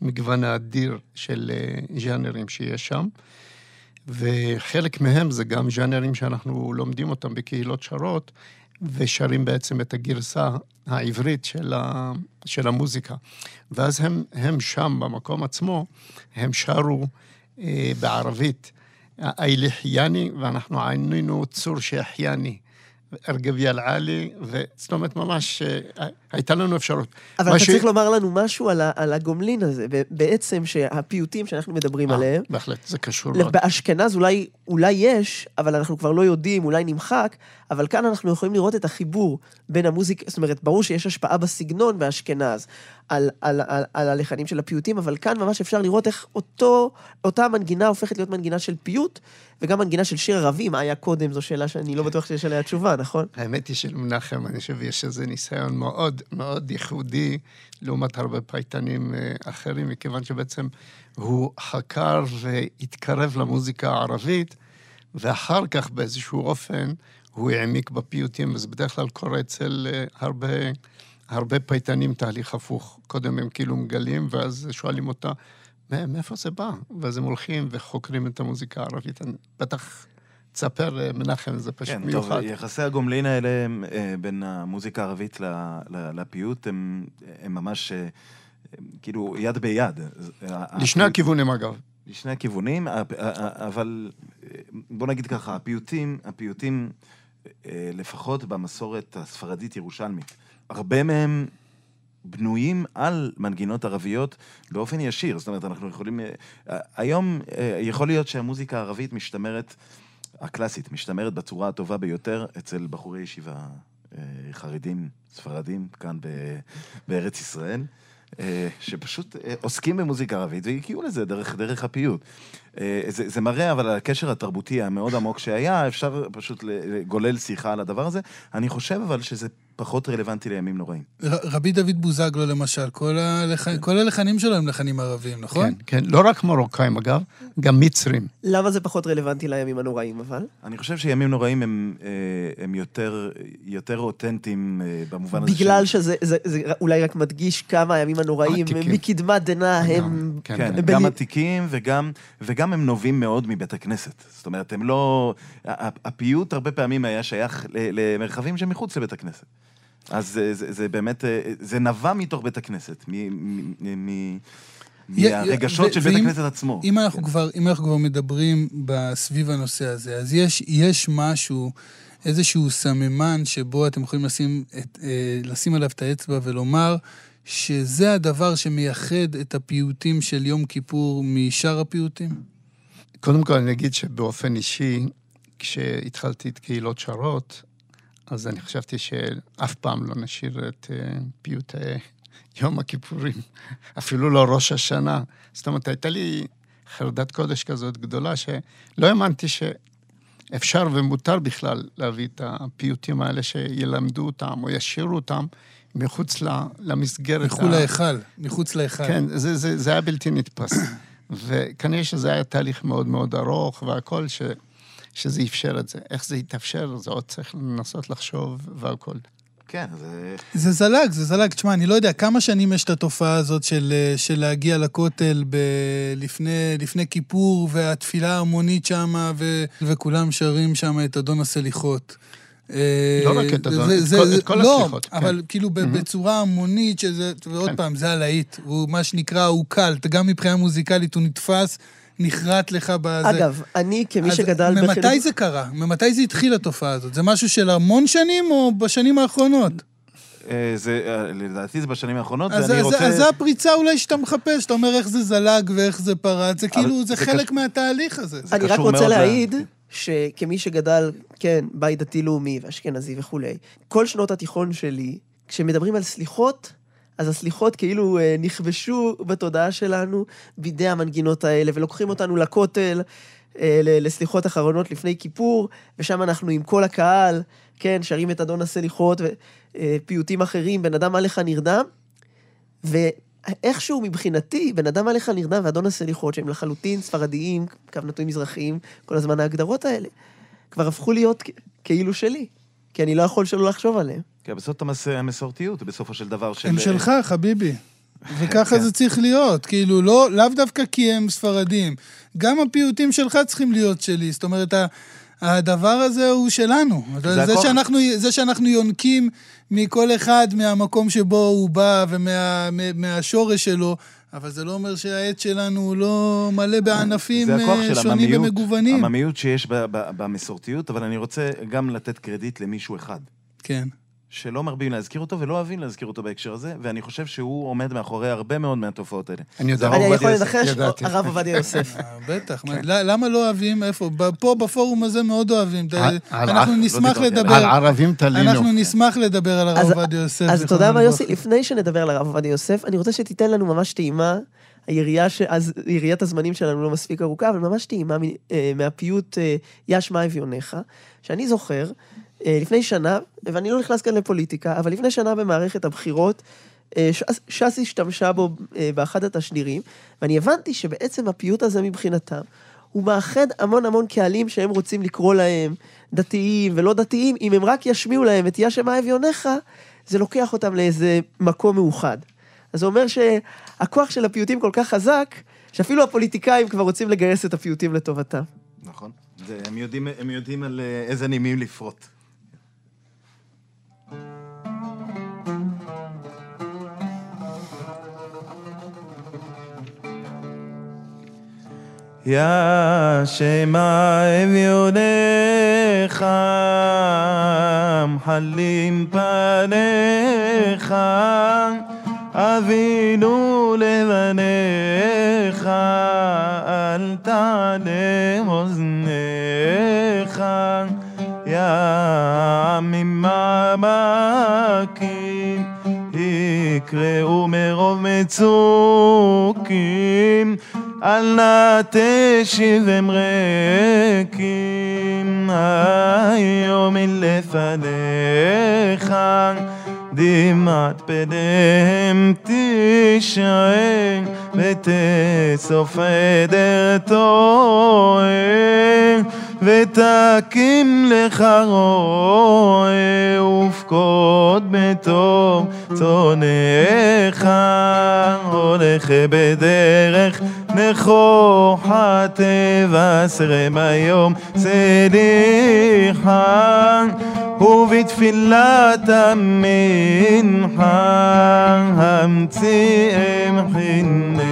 ולמגוון האדיר של אה, ז'אנרים שיש שם. וחלק מהם זה גם ז'אנרים שאנחנו לומדים אותם בקהילות שורות, ושרים בעצם את הגרסה העברית של, ה, של המוזיקה. ואז הם, הם שם, במקום עצמו, הם שרו אה, בערבית, אייליחייני, ואנחנו ענינו צור שהחייני. ארגבי אל-עלי, זאת אומרת, ממש אה, הייתה לנו אפשרות. אבל אתה ש... צריך לומר לנו משהו על, ה, על הגומלין הזה, בעצם שהפיוטים שאנחנו מדברים 아, עליהם... בהחלט, זה קשור מאוד. באשכנז אולי, אולי יש, אבל אנחנו כבר לא יודעים, אולי נמחק, אבל כאן אנחנו יכולים לראות את החיבור בין המוזיקה, זאת אומרת, ברור שיש השפעה בסגנון באשכנז, על, על, על, על הלחנים של הפיוטים, אבל כאן ממש אפשר לראות איך אותו, אותה מנגינה הופכת להיות מנגינה של פיוט, וגם מנגינה של שיר ערבי, מה היה קודם, זו שאלה שאני לא בטוח שיש עליה תשובה, נכון? האמת היא שלמנחם, אני חושב, יש איזה ניסיון מאוד מאוד ייחודי, לעומת הרבה פייטנים אה, אחרים, מכיוון שבעצם הוא חקר והתקרב למוזיקה הערבית, ואחר כך באיזשהו אופן הוא העמיק בפיוטים, וזה בדרך כלל קורה אצל אה, הרבה, הרבה פייטנים תהליך הפוך. קודם הם כאילו מגלים, ואז שואלים אותה, מאיפה זה בא? ואז הם הולכים וחוקרים את המוזיקה הערבית. בטח תספר, אה, מנחם, זה פשוט כן, מיוחד. טוב, יחסי הגומלין האלה אה, בין המוזיקה הערבית לפיוט, הם, הם ממש הם, כאילו יד ביד. לשני הכיוונים, אגב. לשני הכיוונים, אבל בוא נגיד ככה, הפיוטים, הפיוטים, לפחות במסורת הספרדית-ירושלמית, הרבה מהם בנויים על מנגינות ערביות באופן ישיר. זאת אומרת, אנחנו יכולים... היום יכול להיות שהמוזיקה הערבית משתמרת, הקלאסית, משתמרת בצורה הטובה ביותר אצל בחורי ישיבה חרדים, ספרדים, כאן בארץ ישראל. שפשוט עוסקים במוזיקה ערבית והגיעו לזה דרך, דרך הפיוט. זה, זה מראה אבל על הקשר התרבותי המאוד עמוק שהיה, אפשר פשוט לגולל שיחה על הדבר הזה. אני חושב אבל שזה פחות רלוונטי לימים נוראים. רבי דוד בוזגלו למשל, כל, הלח... כל הלחנים שלו הם לחנים ערביים, נכון? כן, כן, לא רק מרוקאים אגב, גם מצרים. למה זה פחות רלוונטי לימים הנוראים אבל? אני חושב שימים נוראים הם, הם יותר, יותר אותנטיים במובן הזה. בגלל של... שזה זה, זה אולי רק מדגיש כמה הימים הנוראים, מקדמת דנא הם... כן, כן, הם גם עתיקים וגם, וגם הם נובעים מאוד מבית הכנסת. זאת אומרת, הם לא... הפיוט הרבה פעמים היה שייך למרחבים שמחוץ לבית הכנסת. אז זה, זה, זה באמת, אה, זה נבע מתוך בית הכנסת, מ, מ, מ, מהרגשות של בית ואם- הכנסת עצמו. אם אנחנו, כן. כבר, אם אנחנו כבר מדברים סביב הנושא הזה, אז יש, יש משהו, איזשהו סממן שבו אתם יכולים לשים, את, אה, לשים עליו את האצבע ולומר שזה הדבר שמייחד את הפיוטים של יום כיפור משאר הפיוטים? קודם כל אני אגיד שבאופן אישי, כשהתחלתי את קהילות שרות, אז אני חשבתי שאף פעם לא נשאיר את אה, פיוטי יום הכיפורים, אפילו לא ראש השנה. זאת אומרת, הייתה לי חרדת קודש כזאת גדולה, שלא האמנתי שאפשר ומותר בכלל להביא את הפיוטים האלה, שילמדו אותם או ישירו אותם מחוץ למסגרת. מחוץ ה- להיכל, מחוץ להיכל. כן, זה, זה, זה היה בלתי נתפס. וכנראה שזה היה תהליך מאוד מאוד ארוך והכל, ש, שזה אפשר את זה. איך זה יתאפשר, זה עוד צריך לנסות לחשוב והכל. כן, זה... זה זלג, זה זלג. תשמע, אני לא יודע כמה שנים יש את התופעה הזאת של, אה, של להגיע לכותל ב... לפני, לפני כיפור, והתפילה ההמונית שם, ו... וכולם שרים שם את אדון הסליחות. לא רק את אדון- זה- את זה- כל- זה- את כל לא, הסליחות, כן. אבל כאילו בצורה המונית, שזה, ועוד כן. פעם, זה הלהיט. הוא מה שנקרא, הוא קל. גם מבחינה מוזיקלית הוא נתפס, נחרט לך בזה. אגב, אני כמי שגדל ממתי זה קרה? ממתי זה התחיל התופעה הזאת? זה משהו של המון שנים או בשנים האחרונות? אה, זה, אה, לדעתי זה בשנים האחרונות, אז ואני אז- רוצה... אז זה הפריצה אולי שאתה מחפש, אתה אומר איך זה זלג ואיך זה פרץ, זה כאילו, זה זה חלק קש- מהתהליך הזה. זה אני רק רוצה להעיד שכמי שגדל, כן, בית דתי-לאומי ואשכנזי וכולי, כל שנות התיכון שלי, כשמדברים על סליחות, אז הסליחות כאילו אה, נכבשו בתודעה שלנו בידי המנגינות האלה, ולוקחים אותנו לכותל, אה, לסליחות אחרונות לפני כיפור, ושם אנחנו עם כל הקהל, כן, שרים את אדון הסליחות ופיוטים אחרים, בן אדם עליך נרדם, ואיכשהו מבחינתי, בן אדם עליך נרדם ואדון הסליחות, שהם לחלוטין ספרדיים, קו נטוי מזרחיים, כל הזמן ההגדרות האלה, כבר הפכו להיות כאילו שלי, כי אני לא יכול שלא לחשוב עליהם. כן, בסוף המס- המסורתיות, בסופו של דבר של... הם שלך, חביבי. וככה כן. זה צריך להיות, כאילו, לא, לאו דווקא כי הם ספרדים. גם הפיוטים שלך צריכים להיות שלי. זאת אומרת, הדבר הזה הוא שלנו. זה זה, הכוח. שאנחנו, זה שאנחנו יונקים מכל אחד מהמקום שבו הוא בא ומהשורש שלו, אבל זה לא אומר שהעץ שלנו הוא לא מלא בענפים זה הכוח אה, של שונים הממיות, ומגוונים. הממיות שיש ב- ב- במסורתיות, אבל אני רוצה גם לתת קרדיט למישהו אחד. כן. שלא מרבים להזכיר אותו ולא אוהבים להזכיר אותו בהקשר הזה, ואני חושב שהוא עומד מאחורי הרבה מאוד מהתופעות האלה. אני יודע, הרב אני עובדיה יכול יוסף, לנחש, ידעתי. הרב עובדיה יוסף. אה, בטח, ל- למה לא אוהבים? איפה? פה בפורום הזה מאוד אוהבים. על- על- אנחנו לא נשמח לדבר. על ערבים תלינו. אנחנו נשמח לדבר על הרב עובדיה יוסף. אז תודה רבה. יוסי. לפני שנדבר על הרב עובדיה יוסף, אני רוצה שתיתן לנו ממש טעימה. היריעה, ש... אז יריית הזמנים שלנו לא מספיק ארוכה, אבל ממש טעימה אה, מהפיוט אה, יש מה אביונך, שאני זוכר, אה, לפני שנה, ואני לא נכנס כאן לפוליטיקה, אבל לפני שנה במערכת הבחירות, אה, ש"ס- ש"ס השתמשה בו אה, באחד התשדירים, ואני הבנתי שבעצם הפיוט הזה מבחינתם, הוא מאחד המון המון קהלים שהם רוצים לקרוא להם דתיים ולא דתיים, אם הם רק ישמיעו להם את יש מה אביונך, זה לוקח אותם לאיזה מקום מאוחד. אז זה אומר שהכוח של הפיוטים כל כך חזק, שאפילו הפוליטיקאים כבר רוצים לגייס את הפיוטים לטובתם. נכון. זה, הם, יודעים, הם יודעים על אה, איזה נימים לפרוט. יא שמא אביונך, מחלים פניך, אבינו לבניך, אל תעלם אוזניך, יא עמים ממקים, יקראו מרוב מצוקים, אל נא תשיבם ריקים, היום מלפניך, דמעת פניהם תישאר, ותאסוף עדר טועה, ותקים לך רועה, ופקוד בטוב צונך, הולך בדרך נכוחה תבשרם היום סליחה, ובתפילת המנחה המציאם חינך.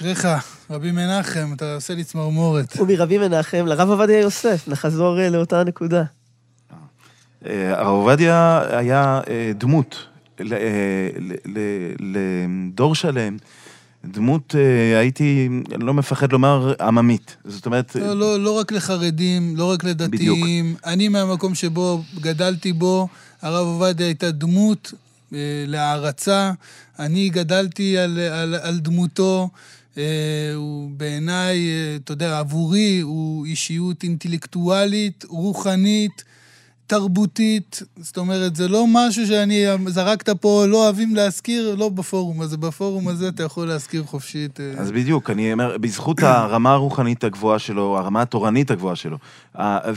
אשריך, רבי מנחם, אתה עושה לי צמרמורת. ומרבי מנחם לרב עובדיה יוסף, נחזור אה, לאותה נקודה. אה, הרב עובדיה היה אה, דמות אה, לדור שלם, דמות, אה, הייתי לא מפחד לומר, עממית. זאת אומרת, לא, לא, לא רק לחרדים, לא רק לדתיים. אני מהמקום שבו גדלתי בו, הרב עובדיה הייתה דמות אה, להערצה. אני גדלתי על, על, על דמותו. אה, הוא בעיניי, אה, אתה יודע, עבורי הוא אישיות אינטלקטואלית, רוחנית, תרבותית. זאת אומרת, זה לא משהו שאני זרקת פה, לא אוהבים להזכיר, לא בפורום הזה. בפורום הזה אתה יכול להזכיר חופשית. אה. אז בדיוק, אני אומר, בזכות הרמה הרוחנית הגבוהה שלו, הרמה התורנית הגבוהה שלו,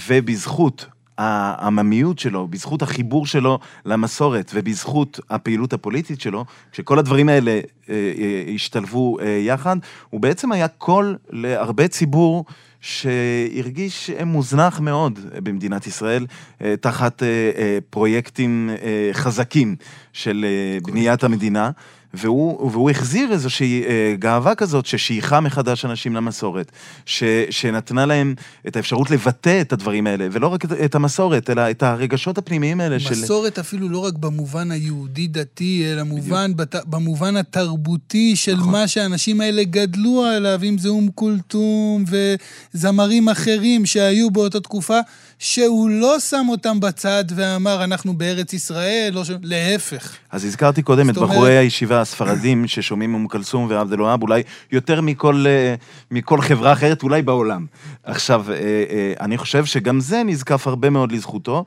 ובזכות העממיות שלו, בזכות החיבור שלו למסורת ובזכות הפעילות הפוליטית שלו, כשכל הדברים האלה אה, אה, השתלבו אה, יחד, הוא בעצם היה קול להרבה ציבור שהרגיש מוזנח מאוד במדינת ישראל, אה, תחת אה, אה, פרויקטים אה, חזקים של אה, בניית המדינה. והוא, והוא החזיר איזושהי אה, גאווה כזאת ששייכה מחדש אנשים למסורת, ש, שנתנה להם את האפשרות לבטא את הדברים האלה, ולא רק את, את המסורת, אלא את הרגשות הפנימיים האלה של... מסורת אפילו לא רק במובן היהודי-דתי, אלא מובן, בת, במובן התרבותי של נכון. מה שהאנשים האלה גדלו עליו, אם זה אום כולתום וזמרים אחרים שהיו באותה תקופה, שהוא לא שם אותם בצד ואמר, אנחנו בארץ ישראל, לא ש... להפך. אז הזכרתי קודם את אומרת- בחורי הישיבה הספרדים ששומעים אום כלסום ועבד אל-והאב, אולי יותר מכל, אה, מכל חברה אחרת, אולי בעולם. עכשיו, אה, אה, אני חושב שגם זה נזקף הרבה מאוד לזכותו.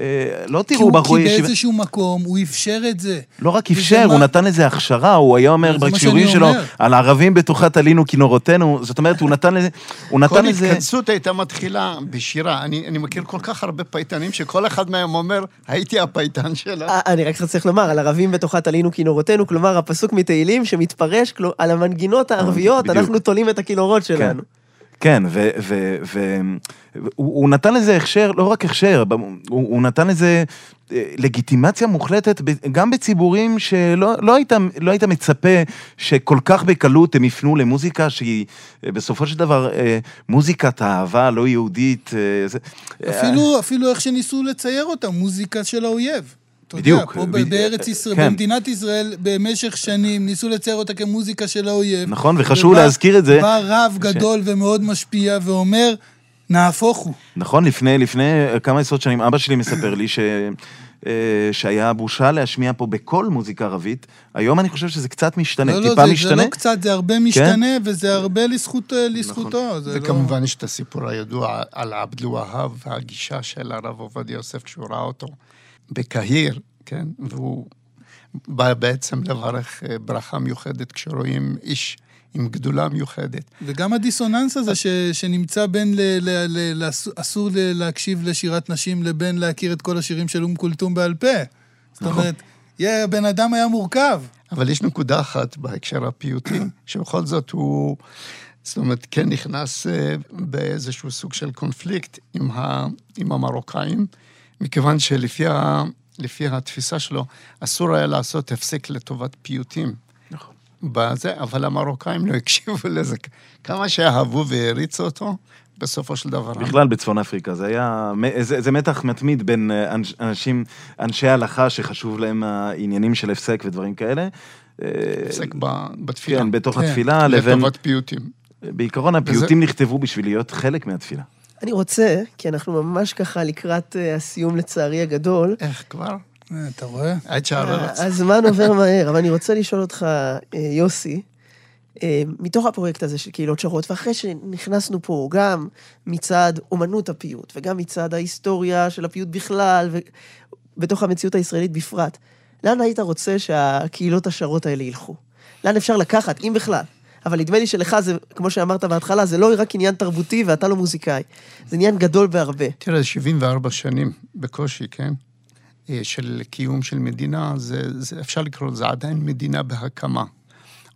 אה, לא כי, תראו הוא, כי בחורי ישיבה... באיזשהו מקום הוא אפשר את זה. לא רק אפשר, מה- הוא נתן לזה הכשרה, הוא היה אומר מה בשיעורים שאני שלו, אומר. על הערבים בתוכה תלינו כינורותינו, זאת אומרת, הוא נתן לזה, הוא כל נתן לזה... התכנסות הייתה מתחילה בשירה. אני, אני מכיר כל כך הרבה פייטנים שכל אחד מהם אומר, הייתי הפייטן שלה. אה, אני רק צריך לומר, על ערבים בתוכה תלינו כינורותינו, כלומר, הפסוק מתהילים שמתפרש, כל- על המנגינות הערביות. אנחנו תולים את הכינורות שלנו. כן, והוא הוא נתן לזה הכשר, לא רק הכשר, הוא, הוא נתן לזה אה, לגיטימציה מוחלטת גם בציבורים שלא לא היית, לא היית מצפה שכל כך בקלות הם יפנו למוזיקה שהיא אה, בסופו של דבר אה, מוזיקת אהבה לא יהודית. אפילו, אפילו איך שניסו לצייר אותה, מוזיקה של האויב. אתה בדיוק, יודע, פה ב- בארץ ישראל, כן. במדינת ישראל, במשך שנים ניסו לצייר אותה כמוזיקה של האויב. נכון, וחשוב ובא- להזכיר את זה. בא רב גדול ומאוד משפיע ואומר, נהפוך הוא. נכון, לפני, לפני כמה עשרות שנים, אבא שלי מספר לי ש... אה, שהיה בושה להשמיע פה בכל מוזיקה ערבית. היום אני חושב שזה קצת משתנה, לא, לא, טיפה זה, משתנה. כן? זה לא קצת, זה הרבה משתנה, וזה הרבה לזכות, נכון. לזכותו. זה לא... וכמובן יש את הסיפור הידוע על עבד אל-והאב והגישה של הרב עובדיה יוסף כשהוא ראה אותו בקהיר, כן? והוא בא בעצם לברך אה, ברכה מיוחדת כשרואים איש עם גדולה מיוחדת. וגם הדיסוננס הזה ש, שנמצא בין ל, ל, ל, אסור ל, להקשיב לשירת נשים לבין להכיר את כל השירים של אום כולתום בעל פה. זאת נכון. אומרת, יא, הבן אדם היה מורכב. אבל יש נקודה אחת בהקשר הפיוטי, שבכל זאת הוא, זאת אומרת, כן נכנס אה, באיזשהו סוג של קונפליקט עם, ה, עם המרוקאים, מכיוון שלפי ה, לפי התפיסה שלו, אסור היה לעשות הפסק לטובת פיוטים. נכון. בזה, אבל המרוקאים לא הקשיבו לזה. כמה שאהבו והעריצו אותו, בסופו של דבר... בכלל בצפון אפריקה, זה היה, זה, זה מתח מתמיד בין אה, אנש- אנשים, אנשי הלכה שחשוב להם העניינים של הפסק ודברים כאלה. אה, הפסק ב- בתפילה. כן, בתוך כן. התפילה, לבין... לטובת פיוטים. בעיקרון הפיוטים נכתבו בשביל להיות חלק מהתפילה. אני רוצה, כי אנחנו ממש ככה לקראת אה, הסיום לצערי הגדול, איך כבר? אה, אתה רואה? עד שהארץ. הזמן עובר מהר, אבל אני רוצה לשאול אותך, אה, יוסי, מתוך הפרויקט הזה של קהילות שרות, ואחרי שנכנסנו פה גם מצד אומנות הפיוט, וגם מצד ההיסטוריה של הפיוט בכלל, ובתוך המציאות הישראלית בפרט, לאן היית רוצה שהקהילות השרות האלה ילכו? לאן אפשר לקחת, אם בכלל? אבל נדמה לי שלך זה, כמו שאמרת בהתחלה, זה לא רק עניין תרבותי ואתה לא מוזיקאי. זה עניין גדול בהרבה. תראה, 74 שנים בקושי, כן? אה, של קיום של מדינה, זה, זה, אפשר לקרוא לזה עדיין מדינה בהקמה.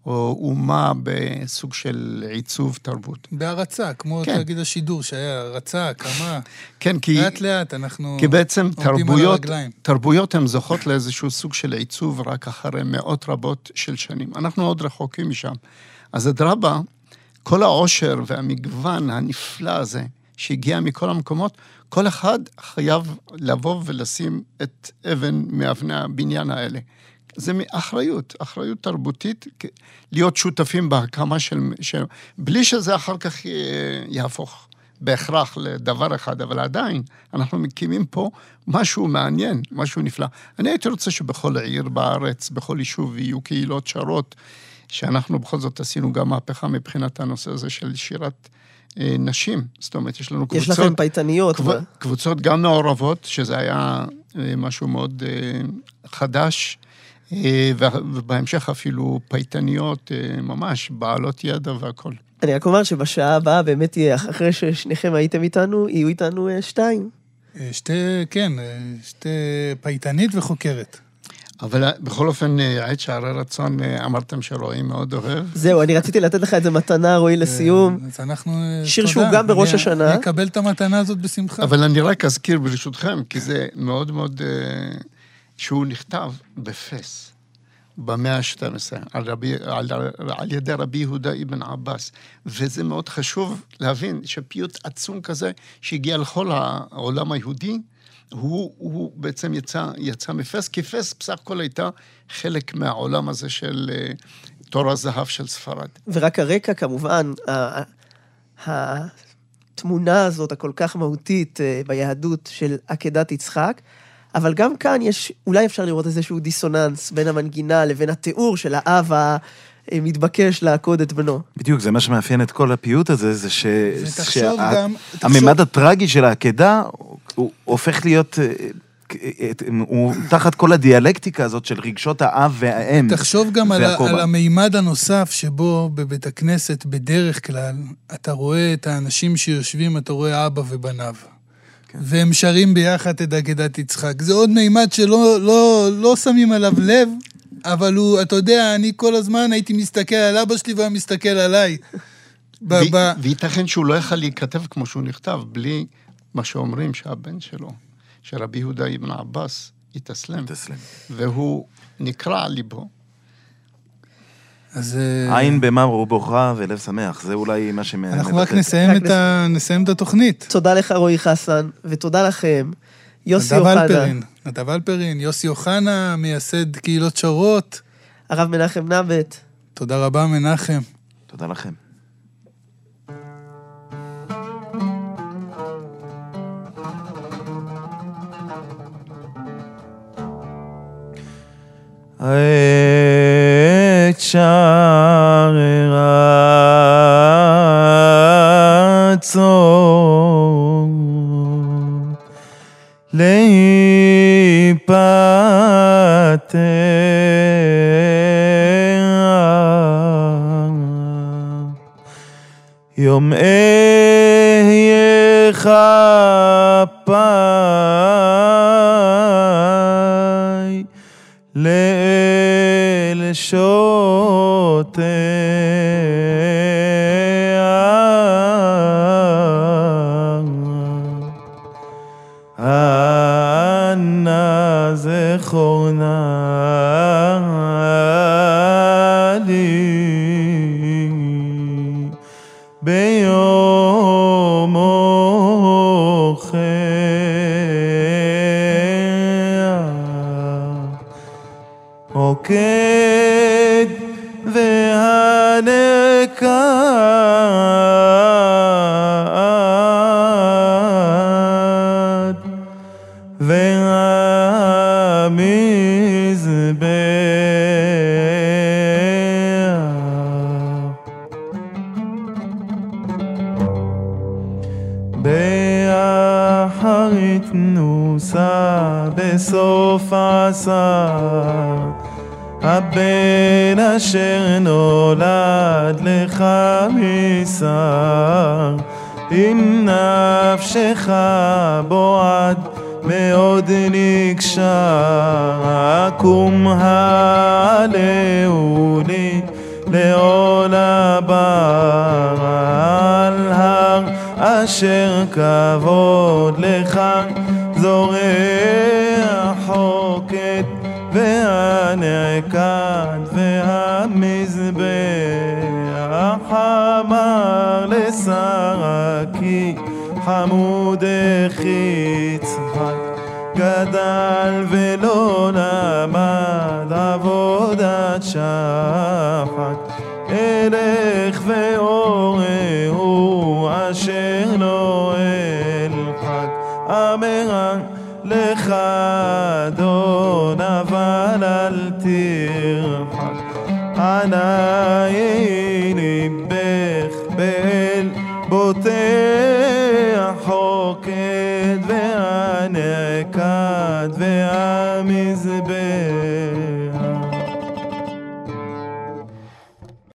או אומה בסוג של עיצוב תרבות. בהרצה, כמו כן. תאגיד השידור, שהיה הרצה, הקמה. כן, כי, לאט לאט אנחנו כי בעצם תרבויות. תרבויות הן זוכות לאיזשהו סוג של עיצוב רק אחרי מאות רבות של שנים. אנחנו עוד רחוקים משם. אז אדרבה, כל העושר והמגוון הנפלא הזה שהגיע מכל המקומות, כל אחד חייב לבוא ולשים את אבן מאבני הבניין האלה. זה אחריות, אחריות תרבותית, להיות שותפים בהקמה של... של בלי שזה אחר כך אה, יהפוך בהכרח לדבר אחד, אבל עדיין, אנחנו מקימים פה משהו מעניין, משהו נפלא. אני הייתי רוצה שבכל עיר בארץ, בכל יישוב, יהיו קהילות שרות, שאנחנו בכל זאת עשינו גם מהפכה מבחינת הנושא הזה של שירת אה, נשים. זאת אומרת, יש לנו יש קבוצות... לכם פייטניות. קב... ו- קבוצות גם מעורבות, שזה היה אה, משהו מאוד אה, חדש, אה, ובהמשך אפילו פייטניות אה, ממש, בעלות ידע והכול. אני רק אומר שבשעה הבאה באמת יהיה, אחרי ששניכם הייתם איתנו, יהיו איתנו אה, שתיים. אה, שתי, כן, אה, שתי פייטנית וחוקרת. אבל אה, בכל אופן, אה, עת שערי רצון, אה, אמרתם שרועי מאוד אוהב. זהו, אני רציתי לתת לך איזה מתנה, רועי, לסיום. אה, אז אנחנו... אה, שיר. שהוא גם בראש השנה. אני אקבל את המתנה הזאת בשמחה. אבל אני רק אזכיר ברשותכם, כי זה מאוד מאוד... אה, שהוא נכתב בפס, במאה ה-12, על, רבי, על, על ידי רבי יהודה אבן עבאס. וזה מאוד חשוב להבין שפיוט עצום כזה, שהגיע לכל העולם היהודי, הוא, הוא בעצם יצא, יצא מפס, כי פס בסך הכל הייתה חלק מהעולם הזה של אה, תור הזהב של ספרד. ורק הרקע, כמובן, ה- ה- התמונה הזאת, הכל כך מהותית אה, ביהדות של עקדת יצחק, אבל גם כאן יש, אולי אפשר לראות איזשהו דיסוננס בין המנגינה לבין התיאור של האב המתבקש לעקוד את בנו. בדיוק, זה מה שמאפיין את כל הפיוט הזה, זה ש... ותחשוב שה- גם- הממד הטרגי של העקדה, הוא הופך להיות... אה, אה, הוא תחת כל הדיאלקטיקה הזאת של רגשות האב והאם. תחשוב גם על. על המימד הנוסף שבו בבית הכנסת בדרך כלל אתה רואה את האנשים שיושבים, אתה רואה אבא ובניו. כן. והם שרים ביחד את עקדת יצחק. זה עוד מימד שלא לא, לא שמים עליו לב, אבל הוא, אתה יודע, אני כל הזמן הייתי מסתכל על אבא שלי והיה מסתכל עליי. ב, ב, וייתכן שהוא לא יכל להיכתב כמו שהוא נכתב, בלי מה שאומרים שהבן שלו, שרבי יהודה אבן עבאס, התאסלם, תסלם. והוא נקרע על ליבו. אז אה, עין במר ובוכה ולב שמח, זה אולי מה שמבטא. אנחנו רק נסיים, רק את ה, נסיים את התוכנית. תודה לך, רועי חסן, ותודה לכם. יוסי נדב אוחנה, אלפרין, נדב אלפרין, יוסי אוחנה, מייסד קהילות שורות. הרב מנחם נבט. תודה רבה, מנחם. תודה לכם. עת שערי